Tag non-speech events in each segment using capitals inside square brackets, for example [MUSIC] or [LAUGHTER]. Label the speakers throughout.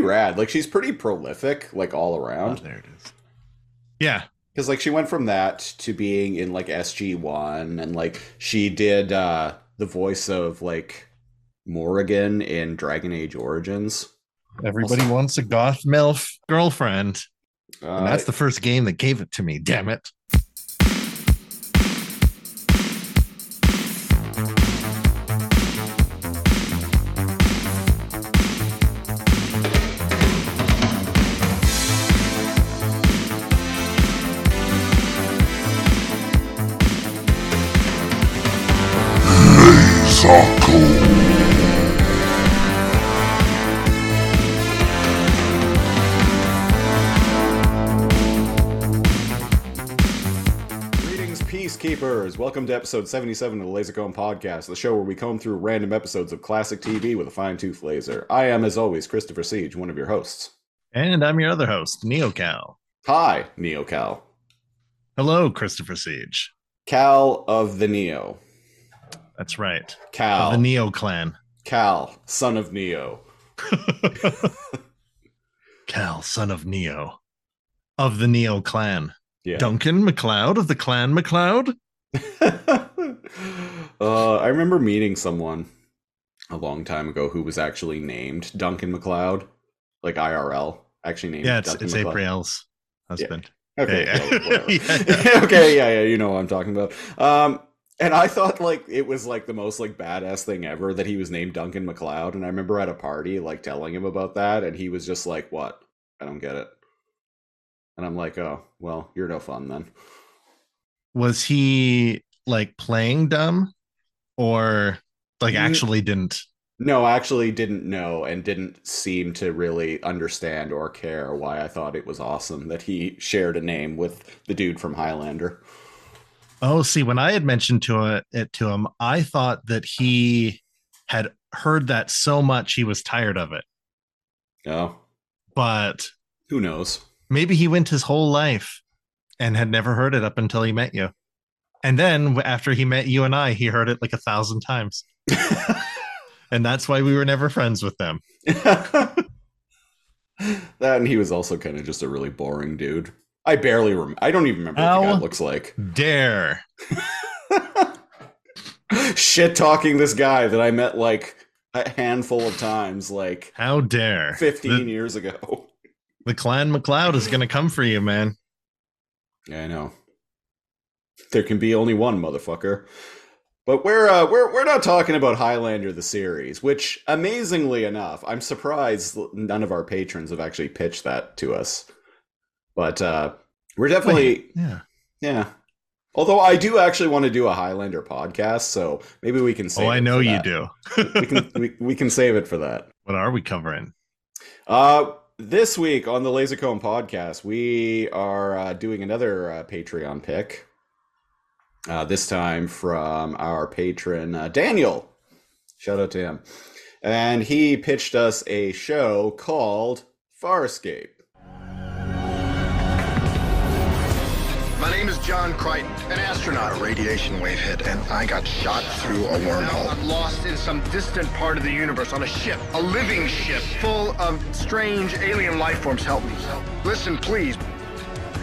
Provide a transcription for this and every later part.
Speaker 1: pretty rad. Like she's pretty prolific, like all
Speaker 2: Oh,
Speaker 1: around.
Speaker 2: there it is. Yeah,
Speaker 1: Because like she went from that to being in like SG One, and like she did uh the voice of like Morrigan in Dragon Age Origins.
Speaker 2: everybody wants a goth milf girlfriend,
Speaker 1: Uh,
Speaker 2: and that's the first game that gave it to me. Damn it!
Speaker 1: Welcome to episode 77 of the Laser Lazor Comb Podcast, the show where we comb through random episodes of classic TV with a fine tooth laser. I am, as always, Christopher Siege, one of your hosts.
Speaker 2: And I'm your other host, NeoKal.
Speaker 1: Hi, Neo Kal.
Speaker 2: Hello, Christopher Siege.
Speaker 1: Kal of the Neo.
Speaker 2: That's right.
Speaker 1: Kal.
Speaker 2: Of the Neo clan.
Speaker 1: Kal, son of Neo. [LAUGHS]
Speaker 2: Kal, son of Neo. Of the Neo clan.
Speaker 1: Yeah.
Speaker 2: Duncan MacLeod of the clan MacLeod. [LAUGHS]
Speaker 1: uh, I remember meeting someone a long time ago who was actually named Duncan McLeod, like IRL. Actually named
Speaker 2: Yeah, it's,
Speaker 1: Duncan
Speaker 2: it's
Speaker 1: McLeod.
Speaker 2: April's husband.
Speaker 1: Okay,
Speaker 2: Yeah, [LAUGHS]
Speaker 1: whatever. [LAUGHS]
Speaker 2: yeah.
Speaker 1: okay, yeah, yeah, you know what I'm talking about. Um, and I thought like it was like the most like badass thing ever that he was named Duncan McLeod. And I remember at a party like telling him about that, and he was just like, "What? I don't get it." And I'm like, "Oh, well, you're no fun then."
Speaker 2: Was he like playing dumb or like actually didn't?
Speaker 1: No, actually didn't know and didn't seem to really understand or care why I thought it was awesome that he shared a name with the dude from Highlander.
Speaker 2: Oh, see, when I had mentioned to it, it to him, I thought that he had heard that so much he was tired of it.
Speaker 1: Oh,
Speaker 2: But
Speaker 1: who knows?
Speaker 2: maybe he went his whole life and had never heard it up until he met you. And then after he met you and I, he heard it like a thousand times. [LAUGHS] And that's why we were never friends with them. [LAUGHS]
Speaker 1: that and he was also kind of just a really boring dude. I barely rem- I don't even remember what the
Speaker 2: How?
Speaker 1: guy looks like.
Speaker 2: Dare. [LAUGHS]
Speaker 1: Shit talking this guy that I met like a handful of times, like
Speaker 2: How dare.
Speaker 1: 15
Speaker 2: The,
Speaker 1: years ago.
Speaker 2: the clan MacLeod is going to come for you, man.
Speaker 1: Yeah, I know. There can be only one motherfucker. But we're uh, we're we're not talking about Highlander the series, which amazingly enough, I'm surprised none of our patrons have actually pitched that to us. But uh, we're definitely
Speaker 2: Yeah.
Speaker 1: yeah. Although I do actually want to do a Highlander podcast, so maybe we can. Save
Speaker 2: Oh, I know you
Speaker 1: that.
Speaker 2: do.
Speaker 1: we can [LAUGHS] we, we can save it for that.
Speaker 2: What are we covering?
Speaker 1: Uh, this week on the Lazor Comb podcast, we are uh, doing another uh, Patreon pick. Uh, this time from our patron uh, Daniel. Shout out to him. And he pitched us a show called Farscape.
Speaker 3: John Crichton, an astronaut, a radiation wave hit, and I got shot through a wormhole.
Speaker 4: I'm lost in some distant part of the universe on a ship, a living ship full of strange alien life forms. Help me. Listen, please.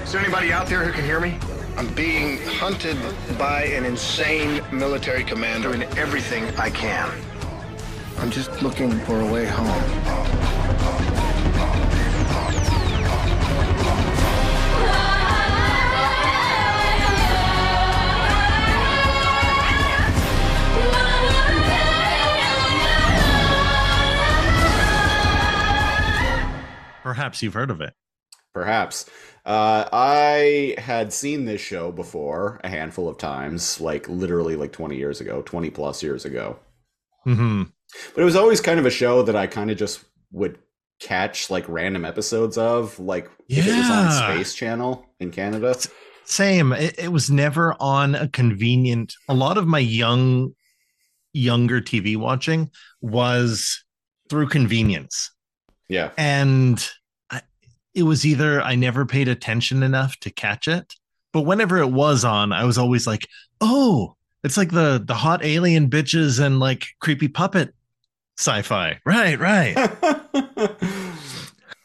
Speaker 4: Is there anybody out there who can hear me?
Speaker 3: I'm being hunted by an insane military commander.
Speaker 4: Doing everything I can.
Speaker 3: I'm just looking for a way home.
Speaker 2: Perhaps you've heard of it.
Speaker 1: Perhaps. Uh, I had seen this show before a handful of times, like literally like 20 years ago, 20 plus years ago.
Speaker 2: hmm
Speaker 1: But it was always kind of a show that I kind of just would catch like random episodes of, like if it was on Space Channel in Canada.
Speaker 2: Same. It, it was never on a convenient. A lot of my young, younger TV watching was through convenience,
Speaker 1: Yeah.
Speaker 2: and it was either I never paid attention enough to catch it, but whenever it was on, I was always like, "Oh, it's like the the hot alien bitches and like creepy puppet sci-fi." Right, right. [LAUGHS]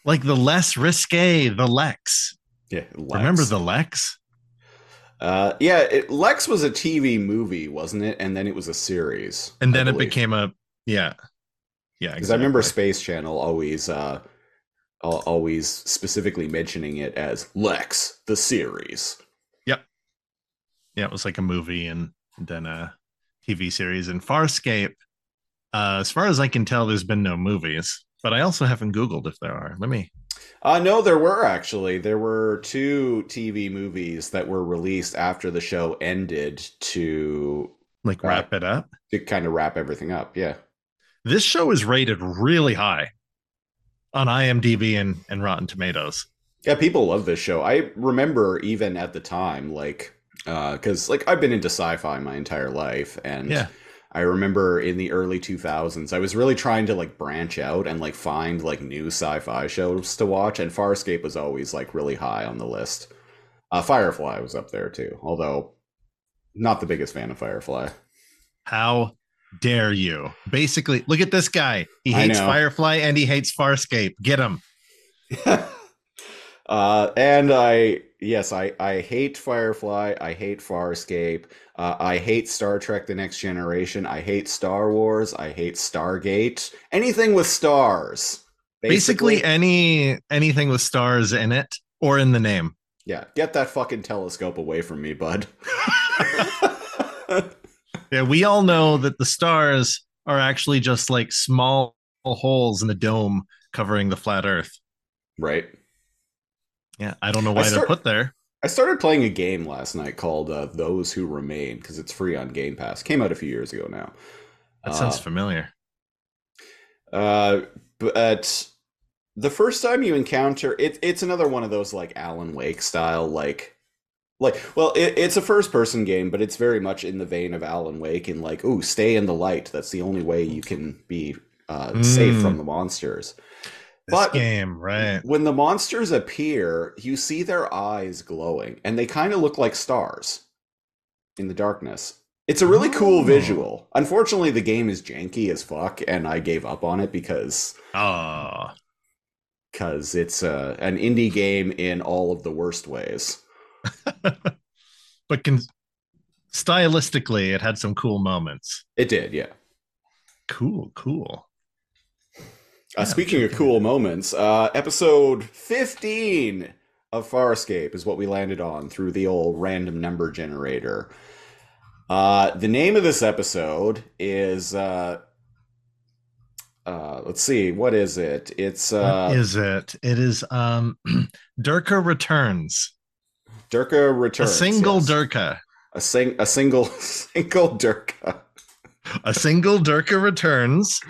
Speaker 2: like the less risque, the Lexx.
Speaker 1: Yeah, Lexx.
Speaker 2: Remember the Lexx?
Speaker 1: Uh, yeah, it, Lexx was a TV movie, wasn't it? And then it was a series,
Speaker 2: And then it became a yeah. Yeah,
Speaker 1: because I remember. Space Channel always, uh, always specifically mentioning it as Lexx the series. Yep.
Speaker 2: Yeah, it was like a movie and then a TV series. And Farscape, uh, as far as I can tell, there's been no movies, but I also haven't Googled if there are. Let me.
Speaker 1: Uh, no, there were actually there were two TV movies that were released after the show ended to
Speaker 2: Like
Speaker 1: Right.
Speaker 2: wrap it up.
Speaker 1: to kind of wrap everything up. Yeah.
Speaker 2: This show is rated really high on IMDb and, and Rotten Tomatoes.
Speaker 1: Yeah, people love this show. I remember even at the time, like, because like I've been into sci-fi my entire life, and
Speaker 2: Yeah.
Speaker 1: I remember in the early 2000s, I was really trying to like branch out and like find like new sci-fi shows to watch, and Farscape was always like really high on the list. Uh, Firefly was up there too, although not the biggest fan of Firefly.
Speaker 2: How dare you? Basically, look at this guy. He hates. Firefly and he hates Farscape. Get him. [LAUGHS]
Speaker 1: uh, and I, yes, I, I hate Firefly. I hate Farscape. Uh, I hate Star Trek: The Next Generation. I hate Star Wars. I hate Stargate. Anything with stars.
Speaker 2: Basically, any anything with stars in it or in the name.
Speaker 1: yeah. Get that fucking telescope away from me, bud. [LAUGHS] [LAUGHS]
Speaker 2: Yeah, we all know that the stars are actually just like small holes in the dome covering the flat Earth.
Speaker 1: right.
Speaker 2: Yeah, I don't know why they're put there.
Speaker 1: I started playing a game last night called uh, Those Who Remain because it's free on Game Pass. Came out a few years ago now.
Speaker 2: That sounds
Speaker 1: Uh,
Speaker 2: familiar.
Speaker 1: Uh, but the first time you encounter it, it's another one of those like Alan Wake style, like, like, well, it, it's a first person game, but it's very much in the vein of Alan Wake and like, ooh, stay in the light. That's the only way you can be uh, safe
Speaker 2: Mm.
Speaker 1: from the monsters.
Speaker 2: This
Speaker 1: but-
Speaker 2: game, right?
Speaker 1: When the monsters appear, you see their eyes glowing, and they kind of look like stars in the darkness. It's a really cool
Speaker 2: Oh.
Speaker 1: visual. Unfortunately, the game is janky as fuck, and I gave up on it because
Speaker 2: Oh,
Speaker 1: because it's uh, an indie game in all of the worst ways. [LAUGHS]
Speaker 2: but can stylistically, it had some cool moments.
Speaker 1: It did, yeah.
Speaker 2: Cool, cool.
Speaker 1: Uh,
Speaker 2: Yeah,
Speaker 1: speaking of cool moments, uh, episode 15 of Farscape is what we landed on through the old random number generator. Uh, the name of this episode is, uh, uh, let's see, what is it? It's uh,
Speaker 2: what is it? It is um [CLEARS THROAT] Durka returns.
Speaker 1: Durka Returns.
Speaker 2: a single
Speaker 1: yes.
Speaker 2: Durka.
Speaker 1: A, sing- a single, [LAUGHS] single Durka.
Speaker 2: A single Durka returns.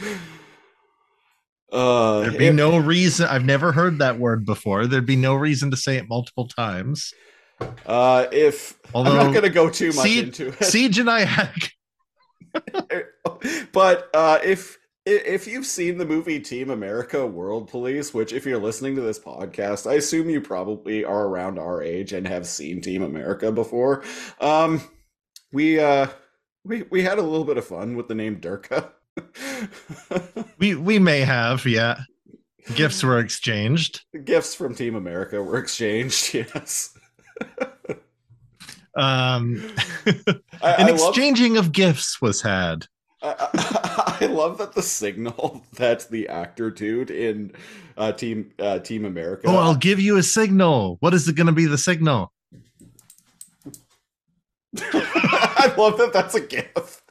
Speaker 1: Uh,
Speaker 2: There'd be
Speaker 1: it-
Speaker 2: no reason. I've never heard that word before. There'd be no reason to say it multiple times.
Speaker 1: uh, if I'm not going to go too much
Speaker 2: Siege-
Speaker 1: into it.
Speaker 2: Siege and I had [LAUGHS]
Speaker 1: but uh, if if you've seen the movie Team America: World Police, which if you're listening to this podcast, I assume you probably are around our age and have seen Team America before. Um, we uh, we we had a little bit of fun with the name Durka. [LAUGHS]
Speaker 2: we we may have, yeah. Gifts were exchanged.
Speaker 1: Gifts from Team America were exchanged. [LAUGHS] Yes,
Speaker 2: Um
Speaker 1: I,
Speaker 2: an
Speaker 1: I love
Speaker 2: exchanging of gifts was had.
Speaker 1: I, [LAUGHS] I, love that the signal [LAUGHS] that the actor dude in uh, Team uh, Team America.
Speaker 2: Oh, I'll give you a signal. What is it going to be the signal? [LAUGHS]
Speaker 1: I love that that's a gift.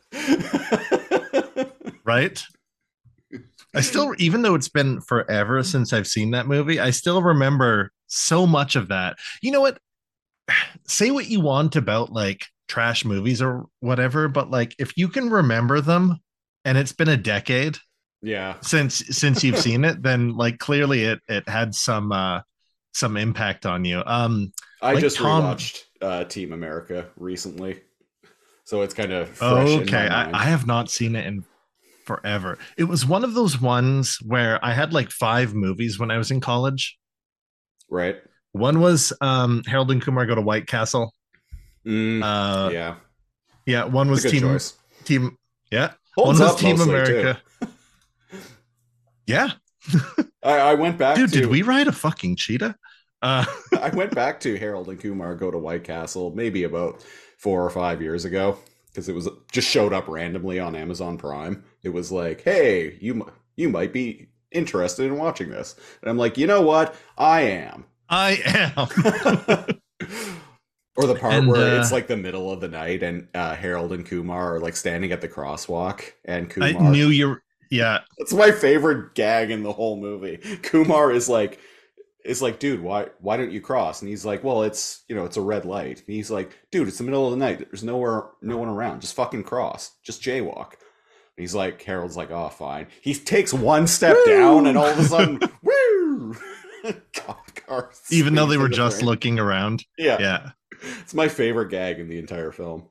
Speaker 2: Right? I still even though it's been forever since I've seen that movie, I still remember so much of that. You know what? [SIGHS] Say what you want about like trash movies or whatever, but like if you can remember them and it's been a decade
Speaker 1: yeah,
Speaker 2: since since you've [LAUGHS] seen it, then like clearly it it had some uh some impact on you. Um
Speaker 1: I
Speaker 2: Like
Speaker 1: just
Speaker 2: Tom-
Speaker 1: rewatched uh, Team America recently, so it's kind of fresh
Speaker 2: okay. I, I have not seen it in forever. It was one of those ones where I had like five movies when I was in college.
Speaker 1: right?
Speaker 2: One was um Harold and Kumar go to White Castle.
Speaker 1: Mm,
Speaker 2: Uh
Speaker 1: yeah,
Speaker 2: yeah, one was team
Speaker 1: choice.
Speaker 2: team yeah.
Speaker 1: Holds
Speaker 2: one was Team. America. [LAUGHS] Yeah.
Speaker 1: I, I went back
Speaker 2: Dude,
Speaker 1: to
Speaker 2: did we ride a fucking cheetah? Uh, [LAUGHS]
Speaker 1: I went back to Harold and Kumar go to White Castle maybe about four or five years ago because it was just showed up randomly on Amazon Prime. It was like, hey, you you might be interested in watching this, and I'm like, you know what, I am.
Speaker 2: I am. [LAUGHS]
Speaker 1: or the part
Speaker 2: And,
Speaker 1: where
Speaker 2: uh,
Speaker 1: it's like the middle of the night and uh, Harold and Kumar are like standing at the crosswalk, and Kumar.
Speaker 2: I knew you. were- Yeah,
Speaker 1: That's my favorite gag in the whole movie. Kumar is like is like, dude, why why don't you cross? And he's like, Well, it's you know, it's a red light. And he's like, dude, it's the middle of the night. There's nowhere no one around. Just fucking cross. Just jaywalk. And he's like, Harold's like, oh fine. He takes one step down and all of a sudden, [LAUGHS] woo [LAUGHS]
Speaker 2: even though they were
Speaker 1: into
Speaker 2: just looking around.
Speaker 1: Yeah.
Speaker 2: Yeah.
Speaker 1: It's my favorite gag in the entire film.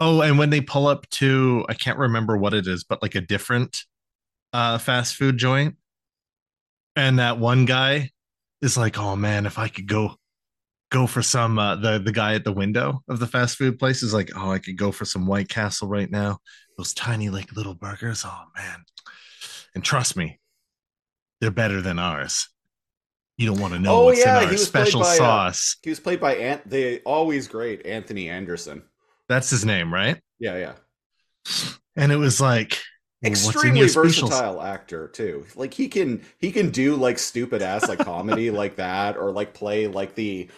Speaker 2: Oh, and when they pull up to, I can't remember what it is, but like a different uh fast food joint, and that one guy is like, "Oh man, if I could go go for some," uh, the the guy at the window of the fast food place is like, "Oh, I could go for some White Castle right now. Those tiny like little burgers. Oh man, and trust me, they're better than ours. You don't want to know
Speaker 1: Oh,
Speaker 2: what's
Speaker 1: yeah,
Speaker 2: in
Speaker 1: he
Speaker 2: our special
Speaker 1: by, uh,
Speaker 2: sauce.
Speaker 1: He was played by Ant the always great Anthony Anderson.
Speaker 2: That's his name, right?
Speaker 1: Yeah, yeah.
Speaker 2: And it was like." well,
Speaker 1: extremely versatile actor too like he can he can do like stupid ass like comedy [LAUGHS] like that or like play like the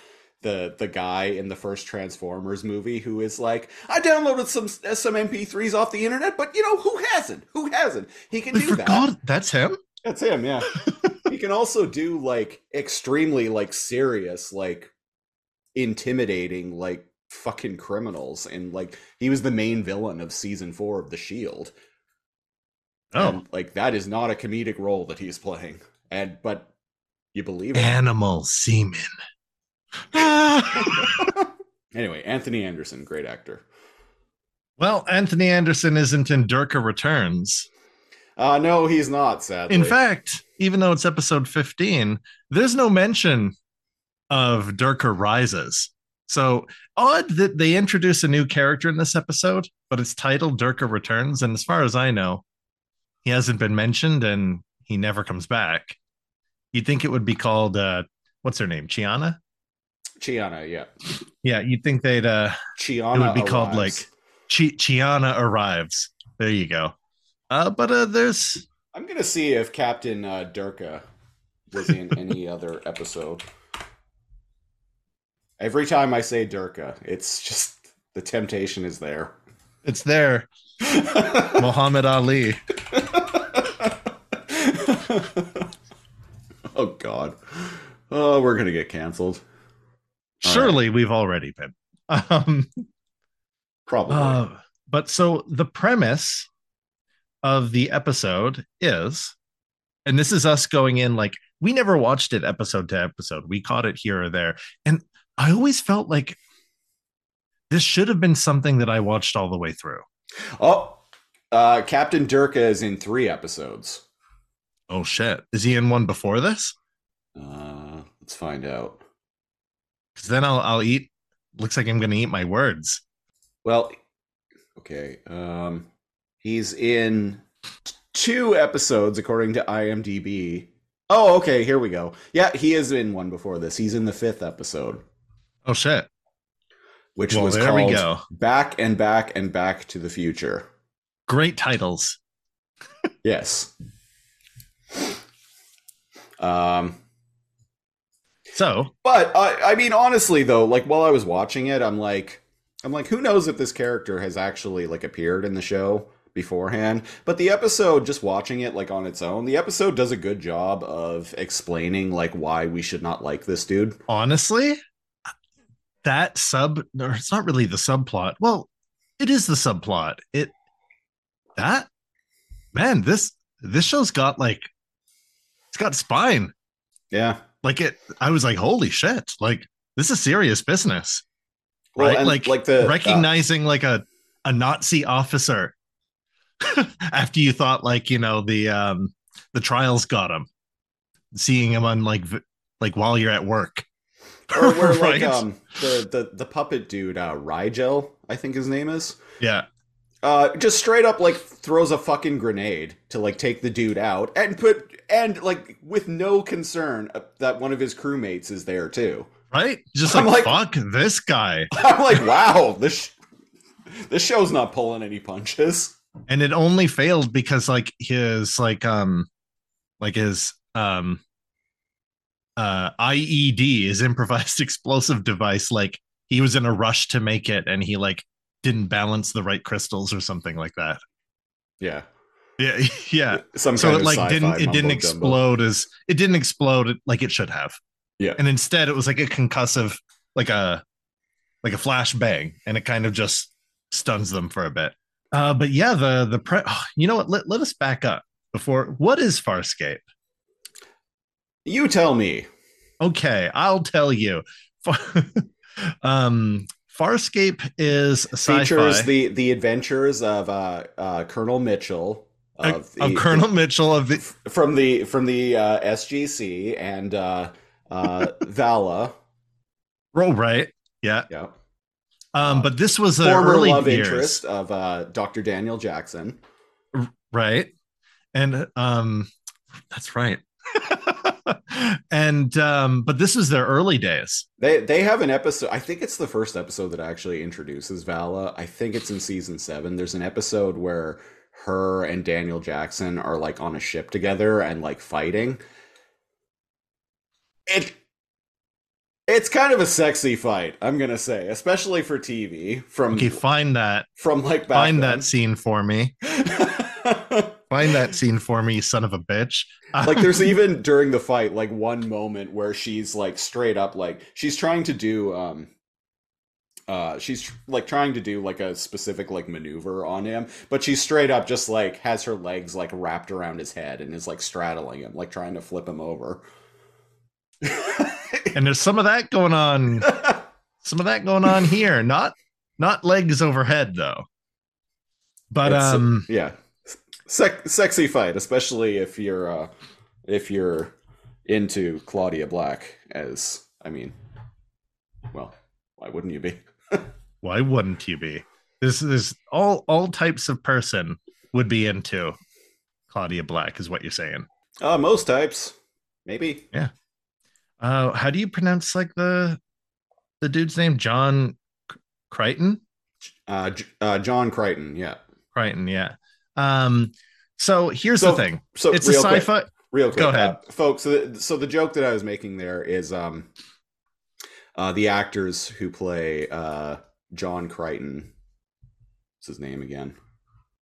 Speaker 1: the the guy in the first transformers movie who is like i downloaded some some mp3s off the internet but you know who hasn't who hasn't he can do that
Speaker 2: forgot that's him.
Speaker 1: that's him yeah [LAUGHS] he can also do like extremely like serious like intimidating like fucking criminals and like he was the main villain of season four of the shield
Speaker 2: Oh,
Speaker 1: and, like that is not a comedic role that he's playing. And but you believe it.
Speaker 2: animal semen. [LAUGHS]
Speaker 1: anyway, Anthony Anderson, great actor.
Speaker 2: well, Anthony Anderson isn't in Durka Returns.
Speaker 1: Uh no, he's not, sadly.
Speaker 2: In fact, even though it's episode 15, there's no mention of Durka Rises. So odd that they introduce a new character in this episode, but it's titled Durka Returns. And as far as I know, he hasn't been mentioned and he never comes back. You'd think it would be called uh what's her name? Chiana?
Speaker 1: Chiana, yeah.
Speaker 2: Yeah, you'd think they'd uh
Speaker 1: Chiana
Speaker 2: it would be called like Chi- Chiana arrives. There you go. Uh, but uh, there's
Speaker 1: I'm gonna see if Captain uh, Durka was in [LAUGHS] any other episode. Every time I say Durka, it's just the temptation is there.
Speaker 2: it's there. [LAUGHS] Muhammad Ali. [LAUGHS]
Speaker 1: oh God. Oh, we're gonna get canceled. All
Speaker 2: Surely we've already been. Um,
Speaker 1: Probably.
Speaker 2: uh, but so the premise of the episode is, and this is us going in like we never watched it episode to episode. We caught it here or there, and I always felt like this should have been something that I watched all the way through.
Speaker 1: oh, uh, Captain Durka is in three episodes.
Speaker 2: Oh shit! Is he in one before this?
Speaker 1: Uh, let's find out.
Speaker 2: Because then I'll I'll eat. Looks like I'm gonna eat my words.
Speaker 1: Well, okay. Um, he's in two episodes according to IMDb. Oh, okay. Here we go. Yeah, he is in one before this. He's in the fifth episode,
Speaker 2: Oh shit!
Speaker 1: which
Speaker 2: Well,
Speaker 1: was
Speaker 2: there
Speaker 1: called
Speaker 2: we go.
Speaker 1: "Back and Back and Back to the Future."
Speaker 2: Great titles.
Speaker 1: Yes. Um,
Speaker 2: So
Speaker 1: but I, I mean, honestly, though, like while I was watching it, I'm like, I'm like, who knows if this character has actually like appeared in the show beforehand? But the episode, just watching it like on its own, the episode does a good job of explaining like why we should not like this dude.
Speaker 2: honestly, that sub or it's not really the subplot. Well, it is the subplot. It that man, this this show's got like it's got spine.
Speaker 1: Yeah.
Speaker 2: Like it, I was like, holy shit! Like this is serious business,
Speaker 1: Well,
Speaker 2: right? like
Speaker 1: like the uh,
Speaker 2: recognizing like a a Nazi officer [LAUGHS] after you thought like you know the um the trials got him, seeing him on like v- like while you're at work, [LAUGHS]
Speaker 1: or where like
Speaker 2: Right?
Speaker 1: um the the the puppet dude uh Rygel, I think his name is.
Speaker 2: yeah,
Speaker 1: uh, just straight up like throws a fucking grenade to like take the dude out, and put and like with no concern that one of his crewmates is there too.
Speaker 2: Right? Just
Speaker 1: I'm
Speaker 2: like,
Speaker 1: like-
Speaker 2: fuck this guy. [LAUGHS]
Speaker 1: I'm like, wow, this this show's not pulling any punches.
Speaker 2: And it only failed because like his like um like his um uh IED his improvised [LAUGHS] explosive device like he was in a rush to make it and he like didn't balance the right crystals or something like that.
Speaker 1: Yeah,
Speaker 2: yeah [LAUGHS] yeah.
Speaker 1: Some
Speaker 2: so it like didn't it didn't explode as it didn't explode like it should have.
Speaker 1: Yeah.
Speaker 2: and instead it was like a concussive like a like a flash bang and it kind of just stuns them for a bit uh but yeah the the pre- oh, [SIGHS] you know what let, let us back up before what is farscape
Speaker 1: You tell me.
Speaker 2: okay i'll tell you [LAUGHS] Far- um farscape is sci-fi
Speaker 1: Features the the adventures of uh, uh, Colonel Mitchell
Speaker 2: of,
Speaker 1: the,
Speaker 2: of colonel mitchell of the
Speaker 1: from the from the uh, SGC and uh, uh, [LAUGHS] Vala.
Speaker 2: oh right yeah
Speaker 1: Yeah.
Speaker 2: Um but this was the
Speaker 1: Former
Speaker 2: early
Speaker 1: love
Speaker 2: years.
Speaker 1: interest of uh, Dr. Daniel Jackson.
Speaker 2: right and um that's right [LAUGHS] and um but this is their early days
Speaker 1: They they have an episode. I think it's the first episode that actually introduces Vala. I think it's in season seven. There's an episode where her and Daniel Jackson are like on a ship together and like fighting. It it's kind of a sexy fight, I'm gonna say, especially for TV. From
Speaker 2: okay find that
Speaker 1: from like back
Speaker 2: find
Speaker 1: then.
Speaker 2: that scene for me [LAUGHS] find that scene for me son of a bitch
Speaker 1: like there's [LAUGHS] even during the fight like one moment where she's like straight up like she's trying to do um uh she's like trying to do like a specific like maneuver on him but she's straight up just like has her legs like wrapped around his head and is like straddling him like trying to flip him over [LAUGHS]
Speaker 2: and there's some of that going on [LAUGHS] some of that going on here. Not not legs overhead though. But
Speaker 1: It's,
Speaker 2: um
Speaker 1: yeah. Sec- sexy fight especially if you're uh if you're into claudia black as i mean well why wouldn't you be? [LAUGHS]
Speaker 2: Why wouldn't you be? This is all all types of person would be into claudia black is what you're saying.
Speaker 1: Uh most types. Maybe
Speaker 2: uh how do you pronounce like the the dude's name john crichton
Speaker 1: Uh, uh, John Crichton, yeah.
Speaker 2: crichton yeah um so here's
Speaker 1: So-
Speaker 2: the thing
Speaker 1: So
Speaker 2: it's a
Speaker 1: real quick,
Speaker 2: sci-fi
Speaker 1: real quick,
Speaker 2: Go ahead.
Speaker 1: uh, folks. So the, so the joke that I was making there is um, uh, the actors who play uh, John Crichton. What's his name again?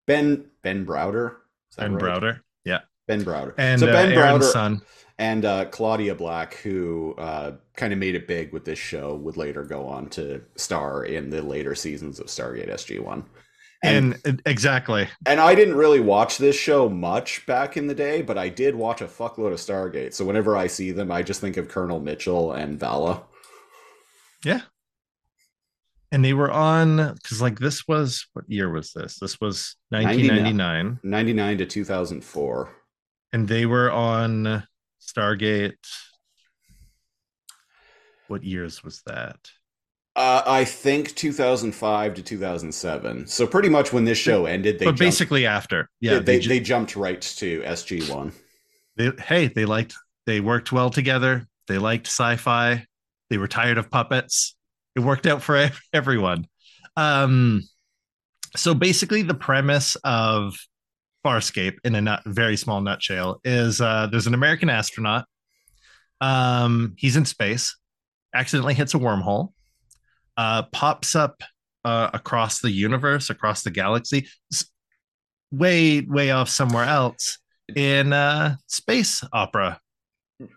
Speaker 1: Ben Ben Browder.
Speaker 2: Ben
Speaker 1: right?
Speaker 2: browder yeah
Speaker 1: Ben Browder.
Speaker 2: and
Speaker 1: so
Speaker 2: uh,
Speaker 1: Ben Browder
Speaker 2: son
Speaker 1: and uh, Claudia Black, who uh, kind of made it big with this show, would later go on to star in the later seasons of Stargate SG One.
Speaker 2: and, and exactly
Speaker 1: And I didn't really watch this show much back in the day, but I did watch a fuckload of Stargate. So whenever I see them, I just think of Colonel Mitchell and Vala. Yeah.
Speaker 2: And they were on because like this was what year was this this was 1999
Speaker 1: 99 to 2004.
Speaker 2: and they were on stargate. What years was that?
Speaker 1: Uh, I think 2005 to 2007. So pretty much when this show ended, they
Speaker 2: but
Speaker 1: jumped,
Speaker 2: basically after. Yeah
Speaker 1: they, they,
Speaker 2: ju-
Speaker 1: they jumped right to SG1.
Speaker 2: hey they liked they worked well together. They liked sci-fi. They were tired of puppets. It worked out for [LAUGHS] everyone. Um so basically the premise of farscape in a nut, very small nutshell is uh there's an american astronaut um he's in space accidentally hits a wormhole uh pops up uh across the universe across the galaxy way way off somewhere else in uh space opera.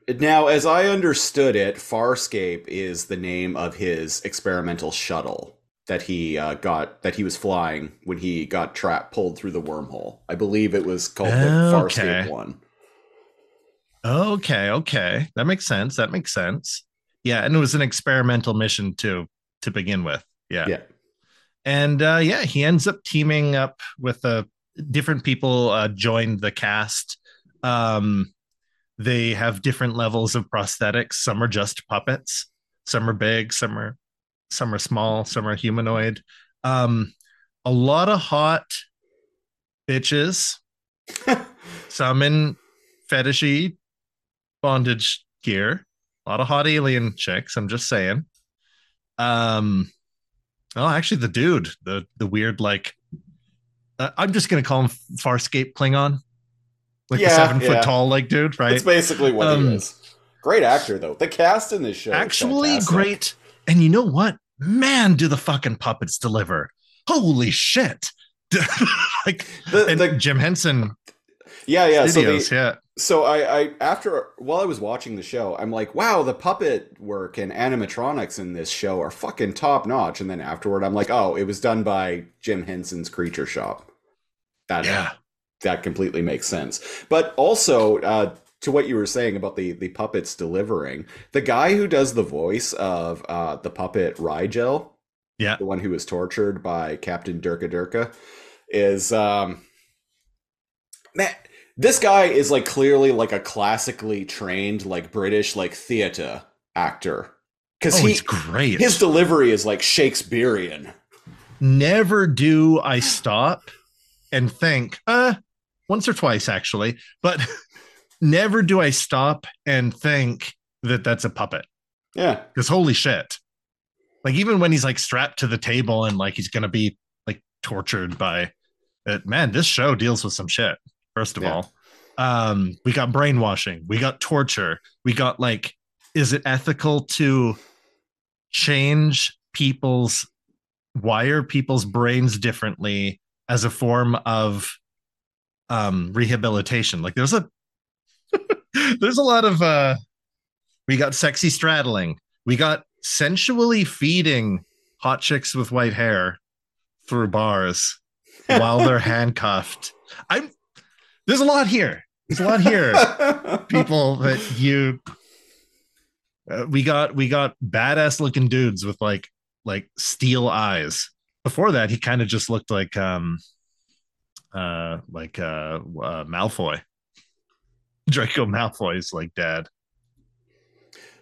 Speaker 1: Now, as I understood it, Farscape is the name of his experimental shuttle that he uh, got that he was flying when he got trapped pulled through the wormhole. I believe it was called the
Speaker 2: Okay.
Speaker 1: Farscape one.
Speaker 2: okay okay that makes sense that makes sense yeah and it was an experimental mission too to begin with yeah
Speaker 1: Yeah.
Speaker 2: and uh yeah he ends up teaming up with uh different people uh joined the cast um they have different levels of prosthetics some are just puppets some are big some are some are small some are humanoid um a lot of hot bitches, [LAUGHS] some in fetishy bondage gear, a lot of hot alien chicks. I'm just saying. Um, oh, actually, the dude, the the weird like, uh, I'm just gonna call him Farscape Klingon, like
Speaker 1: Yeah,
Speaker 2: the seven
Speaker 1: yeah.
Speaker 2: foot tall like dude, right?
Speaker 1: It's basically what
Speaker 2: Um,
Speaker 1: he is. Great actor though. The cast in this show
Speaker 2: Actually, great. And you know what? Man, do the fucking puppets deliver! Holy shit! [LAUGHS] like
Speaker 1: The- the-
Speaker 2: Jim Henson
Speaker 1: Yeah, yeah. So, the,
Speaker 2: yeah.
Speaker 1: so I, I after while I was watching the show, I'm like, wow, the puppet work and animatronics in this show are fucking top notch. And then afterward, I'm like, oh, it was done by Jim Henson's Creature Shop. That
Speaker 2: Yeah.
Speaker 1: that completely makes sense. But also, uh, to what you were saying about the the puppets delivering, the guy who does the voice of uh, the puppet Rygel,
Speaker 2: Yeah.
Speaker 1: the one who was tortured by Captain Durka Durka, is um, man. This guy is like clearly like a classically trained like British like theater actor because
Speaker 2: Oh,
Speaker 1: he
Speaker 2: it's great.
Speaker 1: his delivery is like Shakespearean.
Speaker 2: Never do I stop and think, uh, once or twice actually, but [LAUGHS] never do I stop and think that that's a puppet.
Speaker 1: Yeah,
Speaker 2: Because holy shit. Like even when he's like strapped to the table and like he's gonna be like tortured by it, man, this show deals with some shit, first of
Speaker 1: Yeah.
Speaker 2: all. Um, we got brainwashing, we got torture, we got like, is it ethical to change people's wire people's brains differently as a form of um rehabilitation? Like there's a [LAUGHS] there's a lot of uh we got sexy straddling. We got sensually feeding hot chicks with white hair through bars [LAUGHS] while they're handcuffed. I'm there's a lot here. There's a lot here. [LAUGHS] People that you uh, we got we got badass looking dudes with like like steel eyes. Before that, he kind of just looked like um uh like uh, uh Malfoy. Draco Malfoy's like dad.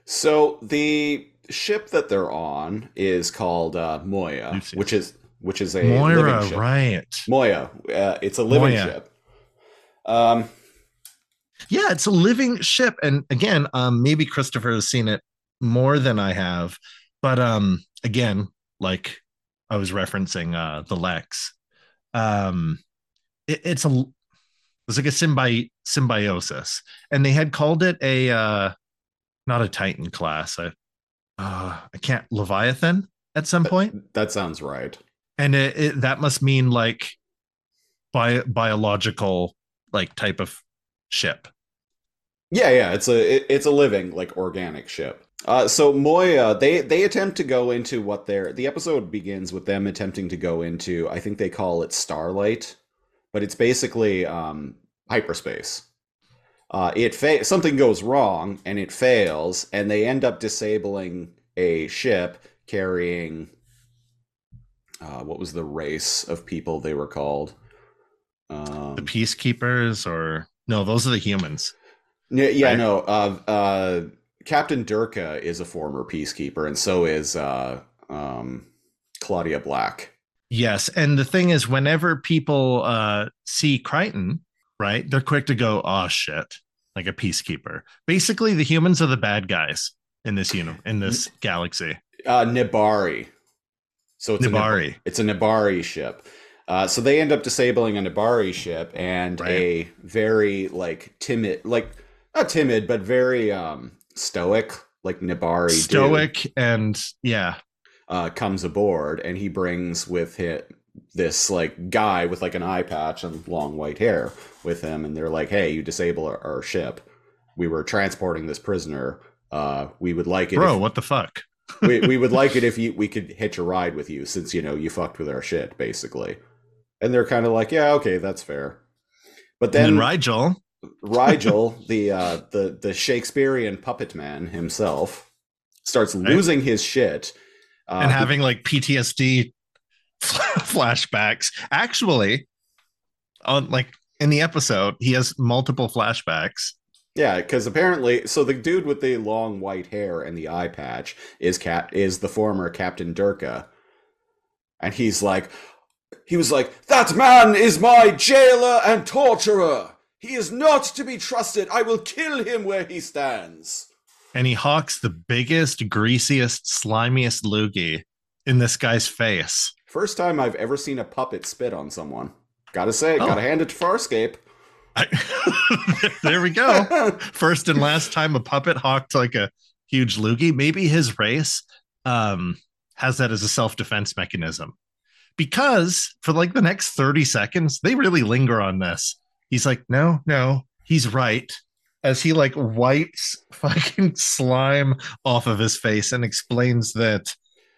Speaker 1: So the ship that they're on is called uh, Moya, which is which is a
Speaker 2: Moira,
Speaker 1: ship.
Speaker 2: right?
Speaker 1: Moya, uh, it's a living
Speaker 2: Moya.
Speaker 1: ship. Um,
Speaker 2: Yeah, it's a living ship. And again, um, maybe Christopher has seen it more than I have. But um, again, like I was referencing uh the Lexx. Um it, it's a it's like a symbi- symbiosis. And they had called it a uh not a Titan class. I uh I can't Leviathan at some point.
Speaker 1: that sounds right.
Speaker 2: And it, it that must mean like bi- biological like type of ship.
Speaker 1: Yeah, yeah, it's a it, it's a living like organic ship. Uh, so Moya, they they attempt to go into what they're the episode begins with them attempting to go into. I think they call it Starlight, but it's basically um, hyperspace. Uh, it fa- something goes wrong and it fails, and they end up disabling a ship carrying. Uh, what was the race of people they were called? Um,
Speaker 2: the peacekeepers or no those are the humans
Speaker 1: Yeah, yeah,
Speaker 2: right?
Speaker 1: no. Uh, uh, Captain Durka is a former peacekeeper, and so is uh, um, Claudia Black.
Speaker 2: Yes and the thing is whenever people uh see crichton right they're quick to go oh shit like a peacekeeper basically the humans are the bad guys in this uni- in this galaxy
Speaker 1: Uh, Nebari. So it's A
Speaker 2: Nebari.
Speaker 1: Nib- it's a Nebari ship. Uh, so they end up disabling a Nebari ship, and
Speaker 2: Right.
Speaker 1: a very like timid, like not timid, but very um, stoic, like Nebari dude,
Speaker 2: stoic and yeah
Speaker 1: uh, comes aboard, and he brings with him this like guy with like an eye patch and long white hair with him, and they're like, "Hey, you disable our, our ship. We were transporting this prisoner. Uh, we would like it.
Speaker 2: bro
Speaker 1: if,
Speaker 2: what the fuck [LAUGHS]
Speaker 1: we, we would like it if [LAUGHS] you we could hitch a ride with you, since you know you fucked with our shit, basically." And they're kind of like, "Yeah, okay, that's fair." But
Speaker 2: and then
Speaker 1: then
Speaker 2: Rygel
Speaker 1: Rygel, [LAUGHS] the uh, the the Shakespearean puppet man himself, starts losing his shit. Uh,
Speaker 2: and having like ptsd [LAUGHS] flashbacks actually on like in the episode he has multiple flashbacks
Speaker 1: Yeah, because apparently, so the dude with the long white hair and the eye patch is cat is the former Captain Durka, and he's like, he was like, That man is my jailer and torturer. He is not to be trusted. I will kill him where he stands.
Speaker 2: And he hawks the biggest, greasiest, slimiest loogie in this guy's face.
Speaker 1: First time I've ever seen a puppet spit on someone. Gotta say,
Speaker 2: Oh.
Speaker 1: gotta hand it to Farscape.
Speaker 2: I- [LAUGHS] there we go. [LAUGHS] First and last time a puppet hawked like a huge loogie. Maybe his race um, has that as a self defense mechanism. Because for like the next 30 seconds, they really linger on this. He's like, no, no, he's right. As he like wipes [LAUGHS] fucking slime off of his face and explains that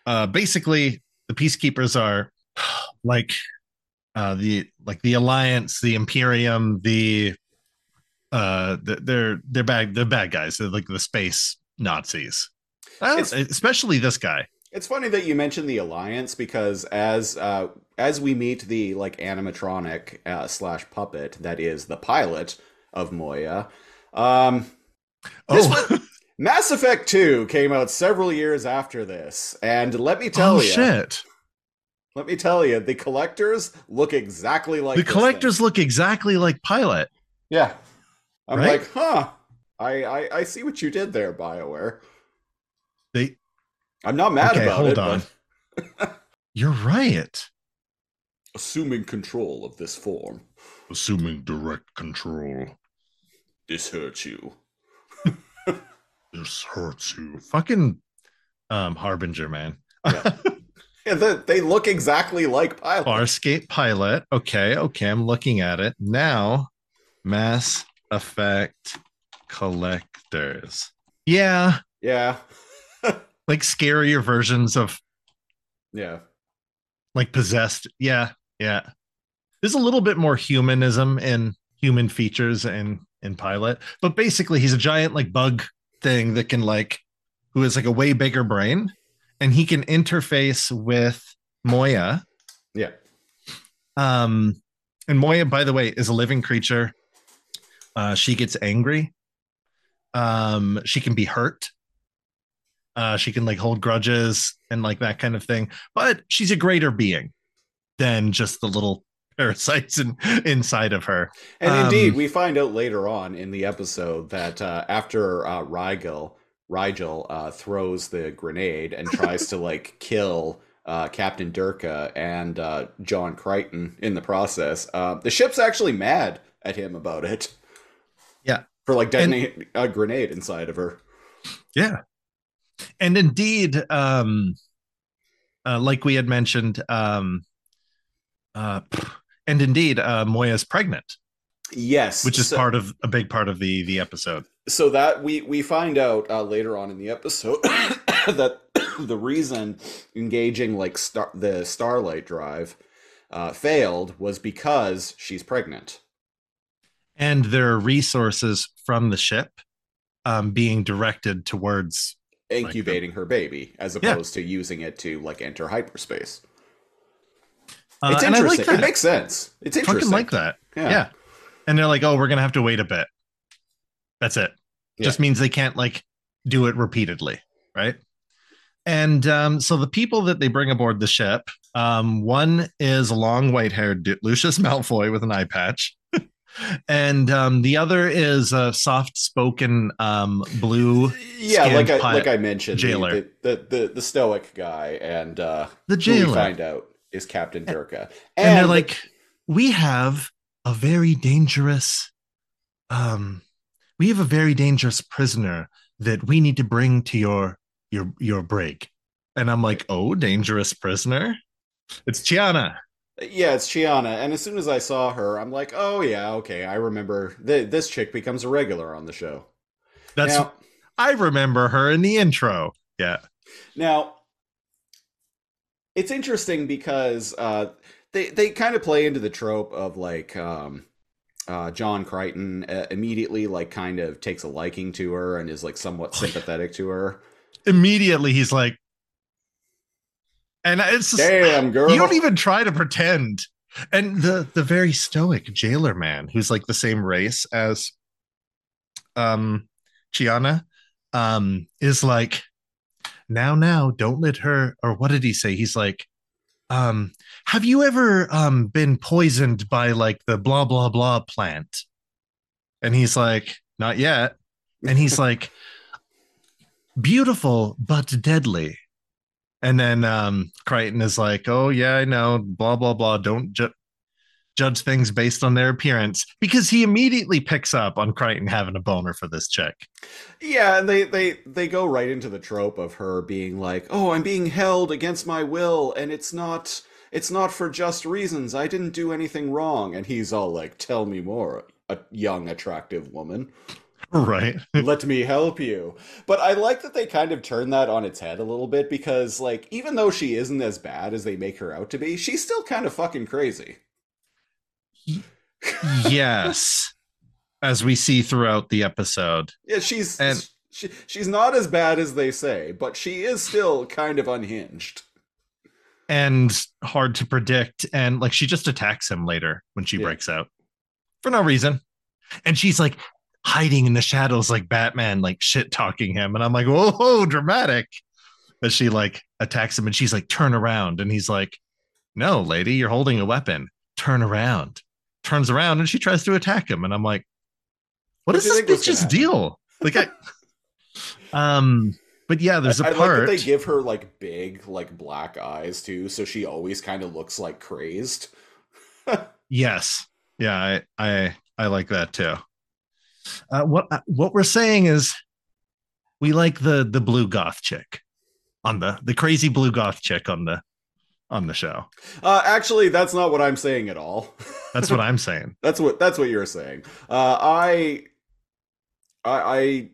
Speaker 2: uh, basically the peacekeepers are [SIGHS] like uh, the like the alliance, the Imperium, the uh, the, they're they're bad they're bad guys. They're like the space Nazis. Especially this guy.
Speaker 1: It's funny that you mentioned the alliance because as uh, as we meet the like animatronic uh, slash puppet that is the pilot of Moya, um, This
Speaker 2: oh, [LAUGHS]
Speaker 1: Mass Effect Two came out several years after this, and let me tell
Speaker 2: oh
Speaker 1: you,
Speaker 2: shit!
Speaker 1: let me tell you, the collectors look exactly like
Speaker 2: the collectors
Speaker 1: thing.
Speaker 2: look exactly like Pilot.
Speaker 1: Yeah, I'm
Speaker 2: Right?
Speaker 1: like, huh. I, I I see what you did there, Bioware.
Speaker 2: They
Speaker 1: I'm not mad
Speaker 2: Okay,
Speaker 1: about
Speaker 2: hold
Speaker 1: it,
Speaker 2: Hold
Speaker 1: on. [LAUGHS]
Speaker 2: you're right.
Speaker 1: assuming control of this form,
Speaker 2: Assuming direct control.
Speaker 1: This hurts you.
Speaker 2: This hurts you. Fucking um Harbinger, man.
Speaker 1: Yeah. [LAUGHS] Yeah, they, they look exactly like Pilot.
Speaker 2: Farscape pilot. Okay, okay, I'm looking at it now. Mass Effect collectors. Yeah,
Speaker 1: Yeah, [LAUGHS]
Speaker 2: like scarier versions of
Speaker 1: yeah.
Speaker 2: like possessed. Yeah, yeah. There's a little bit more humanism in human features in in pilot, but basically he's a giant like bug thing that can like who has like a way bigger brain, and he can interface with Moya.
Speaker 1: Yeah.
Speaker 2: Um, and Moya, by the way, is a living creature. Uh, she gets angry. Um, she can be hurt. Uh, she can like hold grudges and like that kind of thing. But she's a greater being than just the little [LAUGHS] parasites in, inside of her.
Speaker 1: And
Speaker 2: Um,
Speaker 1: indeed, we find out later on in the episode that uh, after uh, Rygel, Rygel uh, throws the grenade and tries to [LAUGHS] like kill uh, Captain Durka and uh, John Crichton in the process, uh, the ship's actually mad at him about it.
Speaker 2: Yeah.
Speaker 1: For like detonating a grenade inside of her.
Speaker 2: Yeah. And indeed, um, uh, like we had mentioned, um, uh, and indeed, uh, Moya's pregnant,
Speaker 1: Yes.
Speaker 2: which is
Speaker 1: so-
Speaker 2: part of a big part of the the episode.
Speaker 1: so that we we find out uh, later on in the episode [COUGHS] that [COUGHS] the reason engaging like star the starlight drive uh, failed was because she's pregnant
Speaker 2: and there are resources from the ship um, being directed towards
Speaker 1: incubating her baby as
Speaker 2: Yeah.
Speaker 1: opposed to using it to like enter hyperspace
Speaker 2: uh,
Speaker 1: it's interesting
Speaker 2: like that.
Speaker 1: it makes sense. It's interesting.
Speaker 2: fucking like that.
Speaker 1: Yeah,
Speaker 2: yeah. and they're like oh we're gonna have to wait a bit. That's it. Just means they can't like do it repeatedly right? And um, so the people that they bring aboard the ship um, one is a long white-haired dude, lucius [LAUGHS] malfoy with an eye patch. [LAUGHS] And um, the other is a soft-spoken um, blue
Speaker 1: yeah like I, like I mentioned the-
Speaker 2: jailer.
Speaker 1: the, the, the, the stoic guy and uh
Speaker 2: the
Speaker 1: who we
Speaker 2: jailer.
Speaker 1: find out is captain durka
Speaker 2: and, they're like we have a very dangerous um we have a very dangerous prisoner that we need to bring to your your your brig and i'm like oh dangerous prisoner? It's chiana.
Speaker 1: Yeah, it's Chiana, and as soon as I saw her, I'm like, oh yeah, okay, I remember. Th- this chick becomes a regular on the show.
Speaker 2: that's
Speaker 1: now,
Speaker 2: i remember her in the intro. Yeah.
Speaker 1: Now, it's interesting because uh, they they kind of play into the trope of like um, uh, John Crichton uh, immediately like kind of takes a liking to her and is like somewhat
Speaker 2: Oh,
Speaker 1: sympathetic to her.
Speaker 2: immediately he's like and it's just,
Speaker 1: Damn girl,
Speaker 2: you don't even try to pretend. And the the very stoic jailer man who's like the same race as um chiana um is like now now don't let her or what did he say he's like um, have you ever um been poisoned by like the blah blah blah plant? And he's like, not yet. And he's [LAUGHS] like, beautiful but deadly. And then um Crichton is like, oh yeah, I know, blah blah blah. Don't ju- judge things based on their appearance because he immediately picks up on Crichton having a boner for this chick.
Speaker 1: Yeah, and they they they go right into the trope of her being like, "Oh, I'm being held against my will, and it's not it's not for just reasons. I didn't do anything wrong." And he's all like, "Tell me more, a young attractive woman.
Speaker 2: Right. [LAUGHS]
Speaker 1: Let me help you." But I like that they kind of turn that on its head a little bit because like even though she isn't as bad as they make her out to be, she's still kind of fucking crazy.
Speaker 2: Yes. As we see throughout the episode.
Speaker 1: Yeah, she's
Speaker 2: And-
Speaker 1: she, she's not as bad as they say, but she is still kind of unhinged.
Speaker 2: and hard to predict. And like she just attacks him later when she
Speaker 1: Yeah.
Speaker 2: breaks out for no reason. And she's like hiding in the shadows like Batman, like shit talking him. And I'm like, whoa, dramatic. But she like attacks him and she's like, turn around. And he's like, no, lady, you're holding a weapon. Turn around. Turns around and she tries to attack him. And I'm like, what
Speaker 1: What
Speaker 2: is this bitch's deal? Like, I, [LAUGHS] um, but yeah, there's a
Speaker 1: I, I
Speaker 2: part.
Speaker 1: like that they give her like big, like black eyes too, so she always kind of looks like crazed. [LAUGHS]
Speaker 2: Yes. Yeah, I I I like that too. Uh, what what we're saying is we like the the blue goth chick on the the crazy blue goth chick on the on the show.
Speaker 1: Uh, actually, that's not what I'm saying at all. [LAUGHS]
Speaker 2: That's what I'm saying. [LAUGHS]
Speaker 1: That's what that's what you're saying. Uh, I, I, I,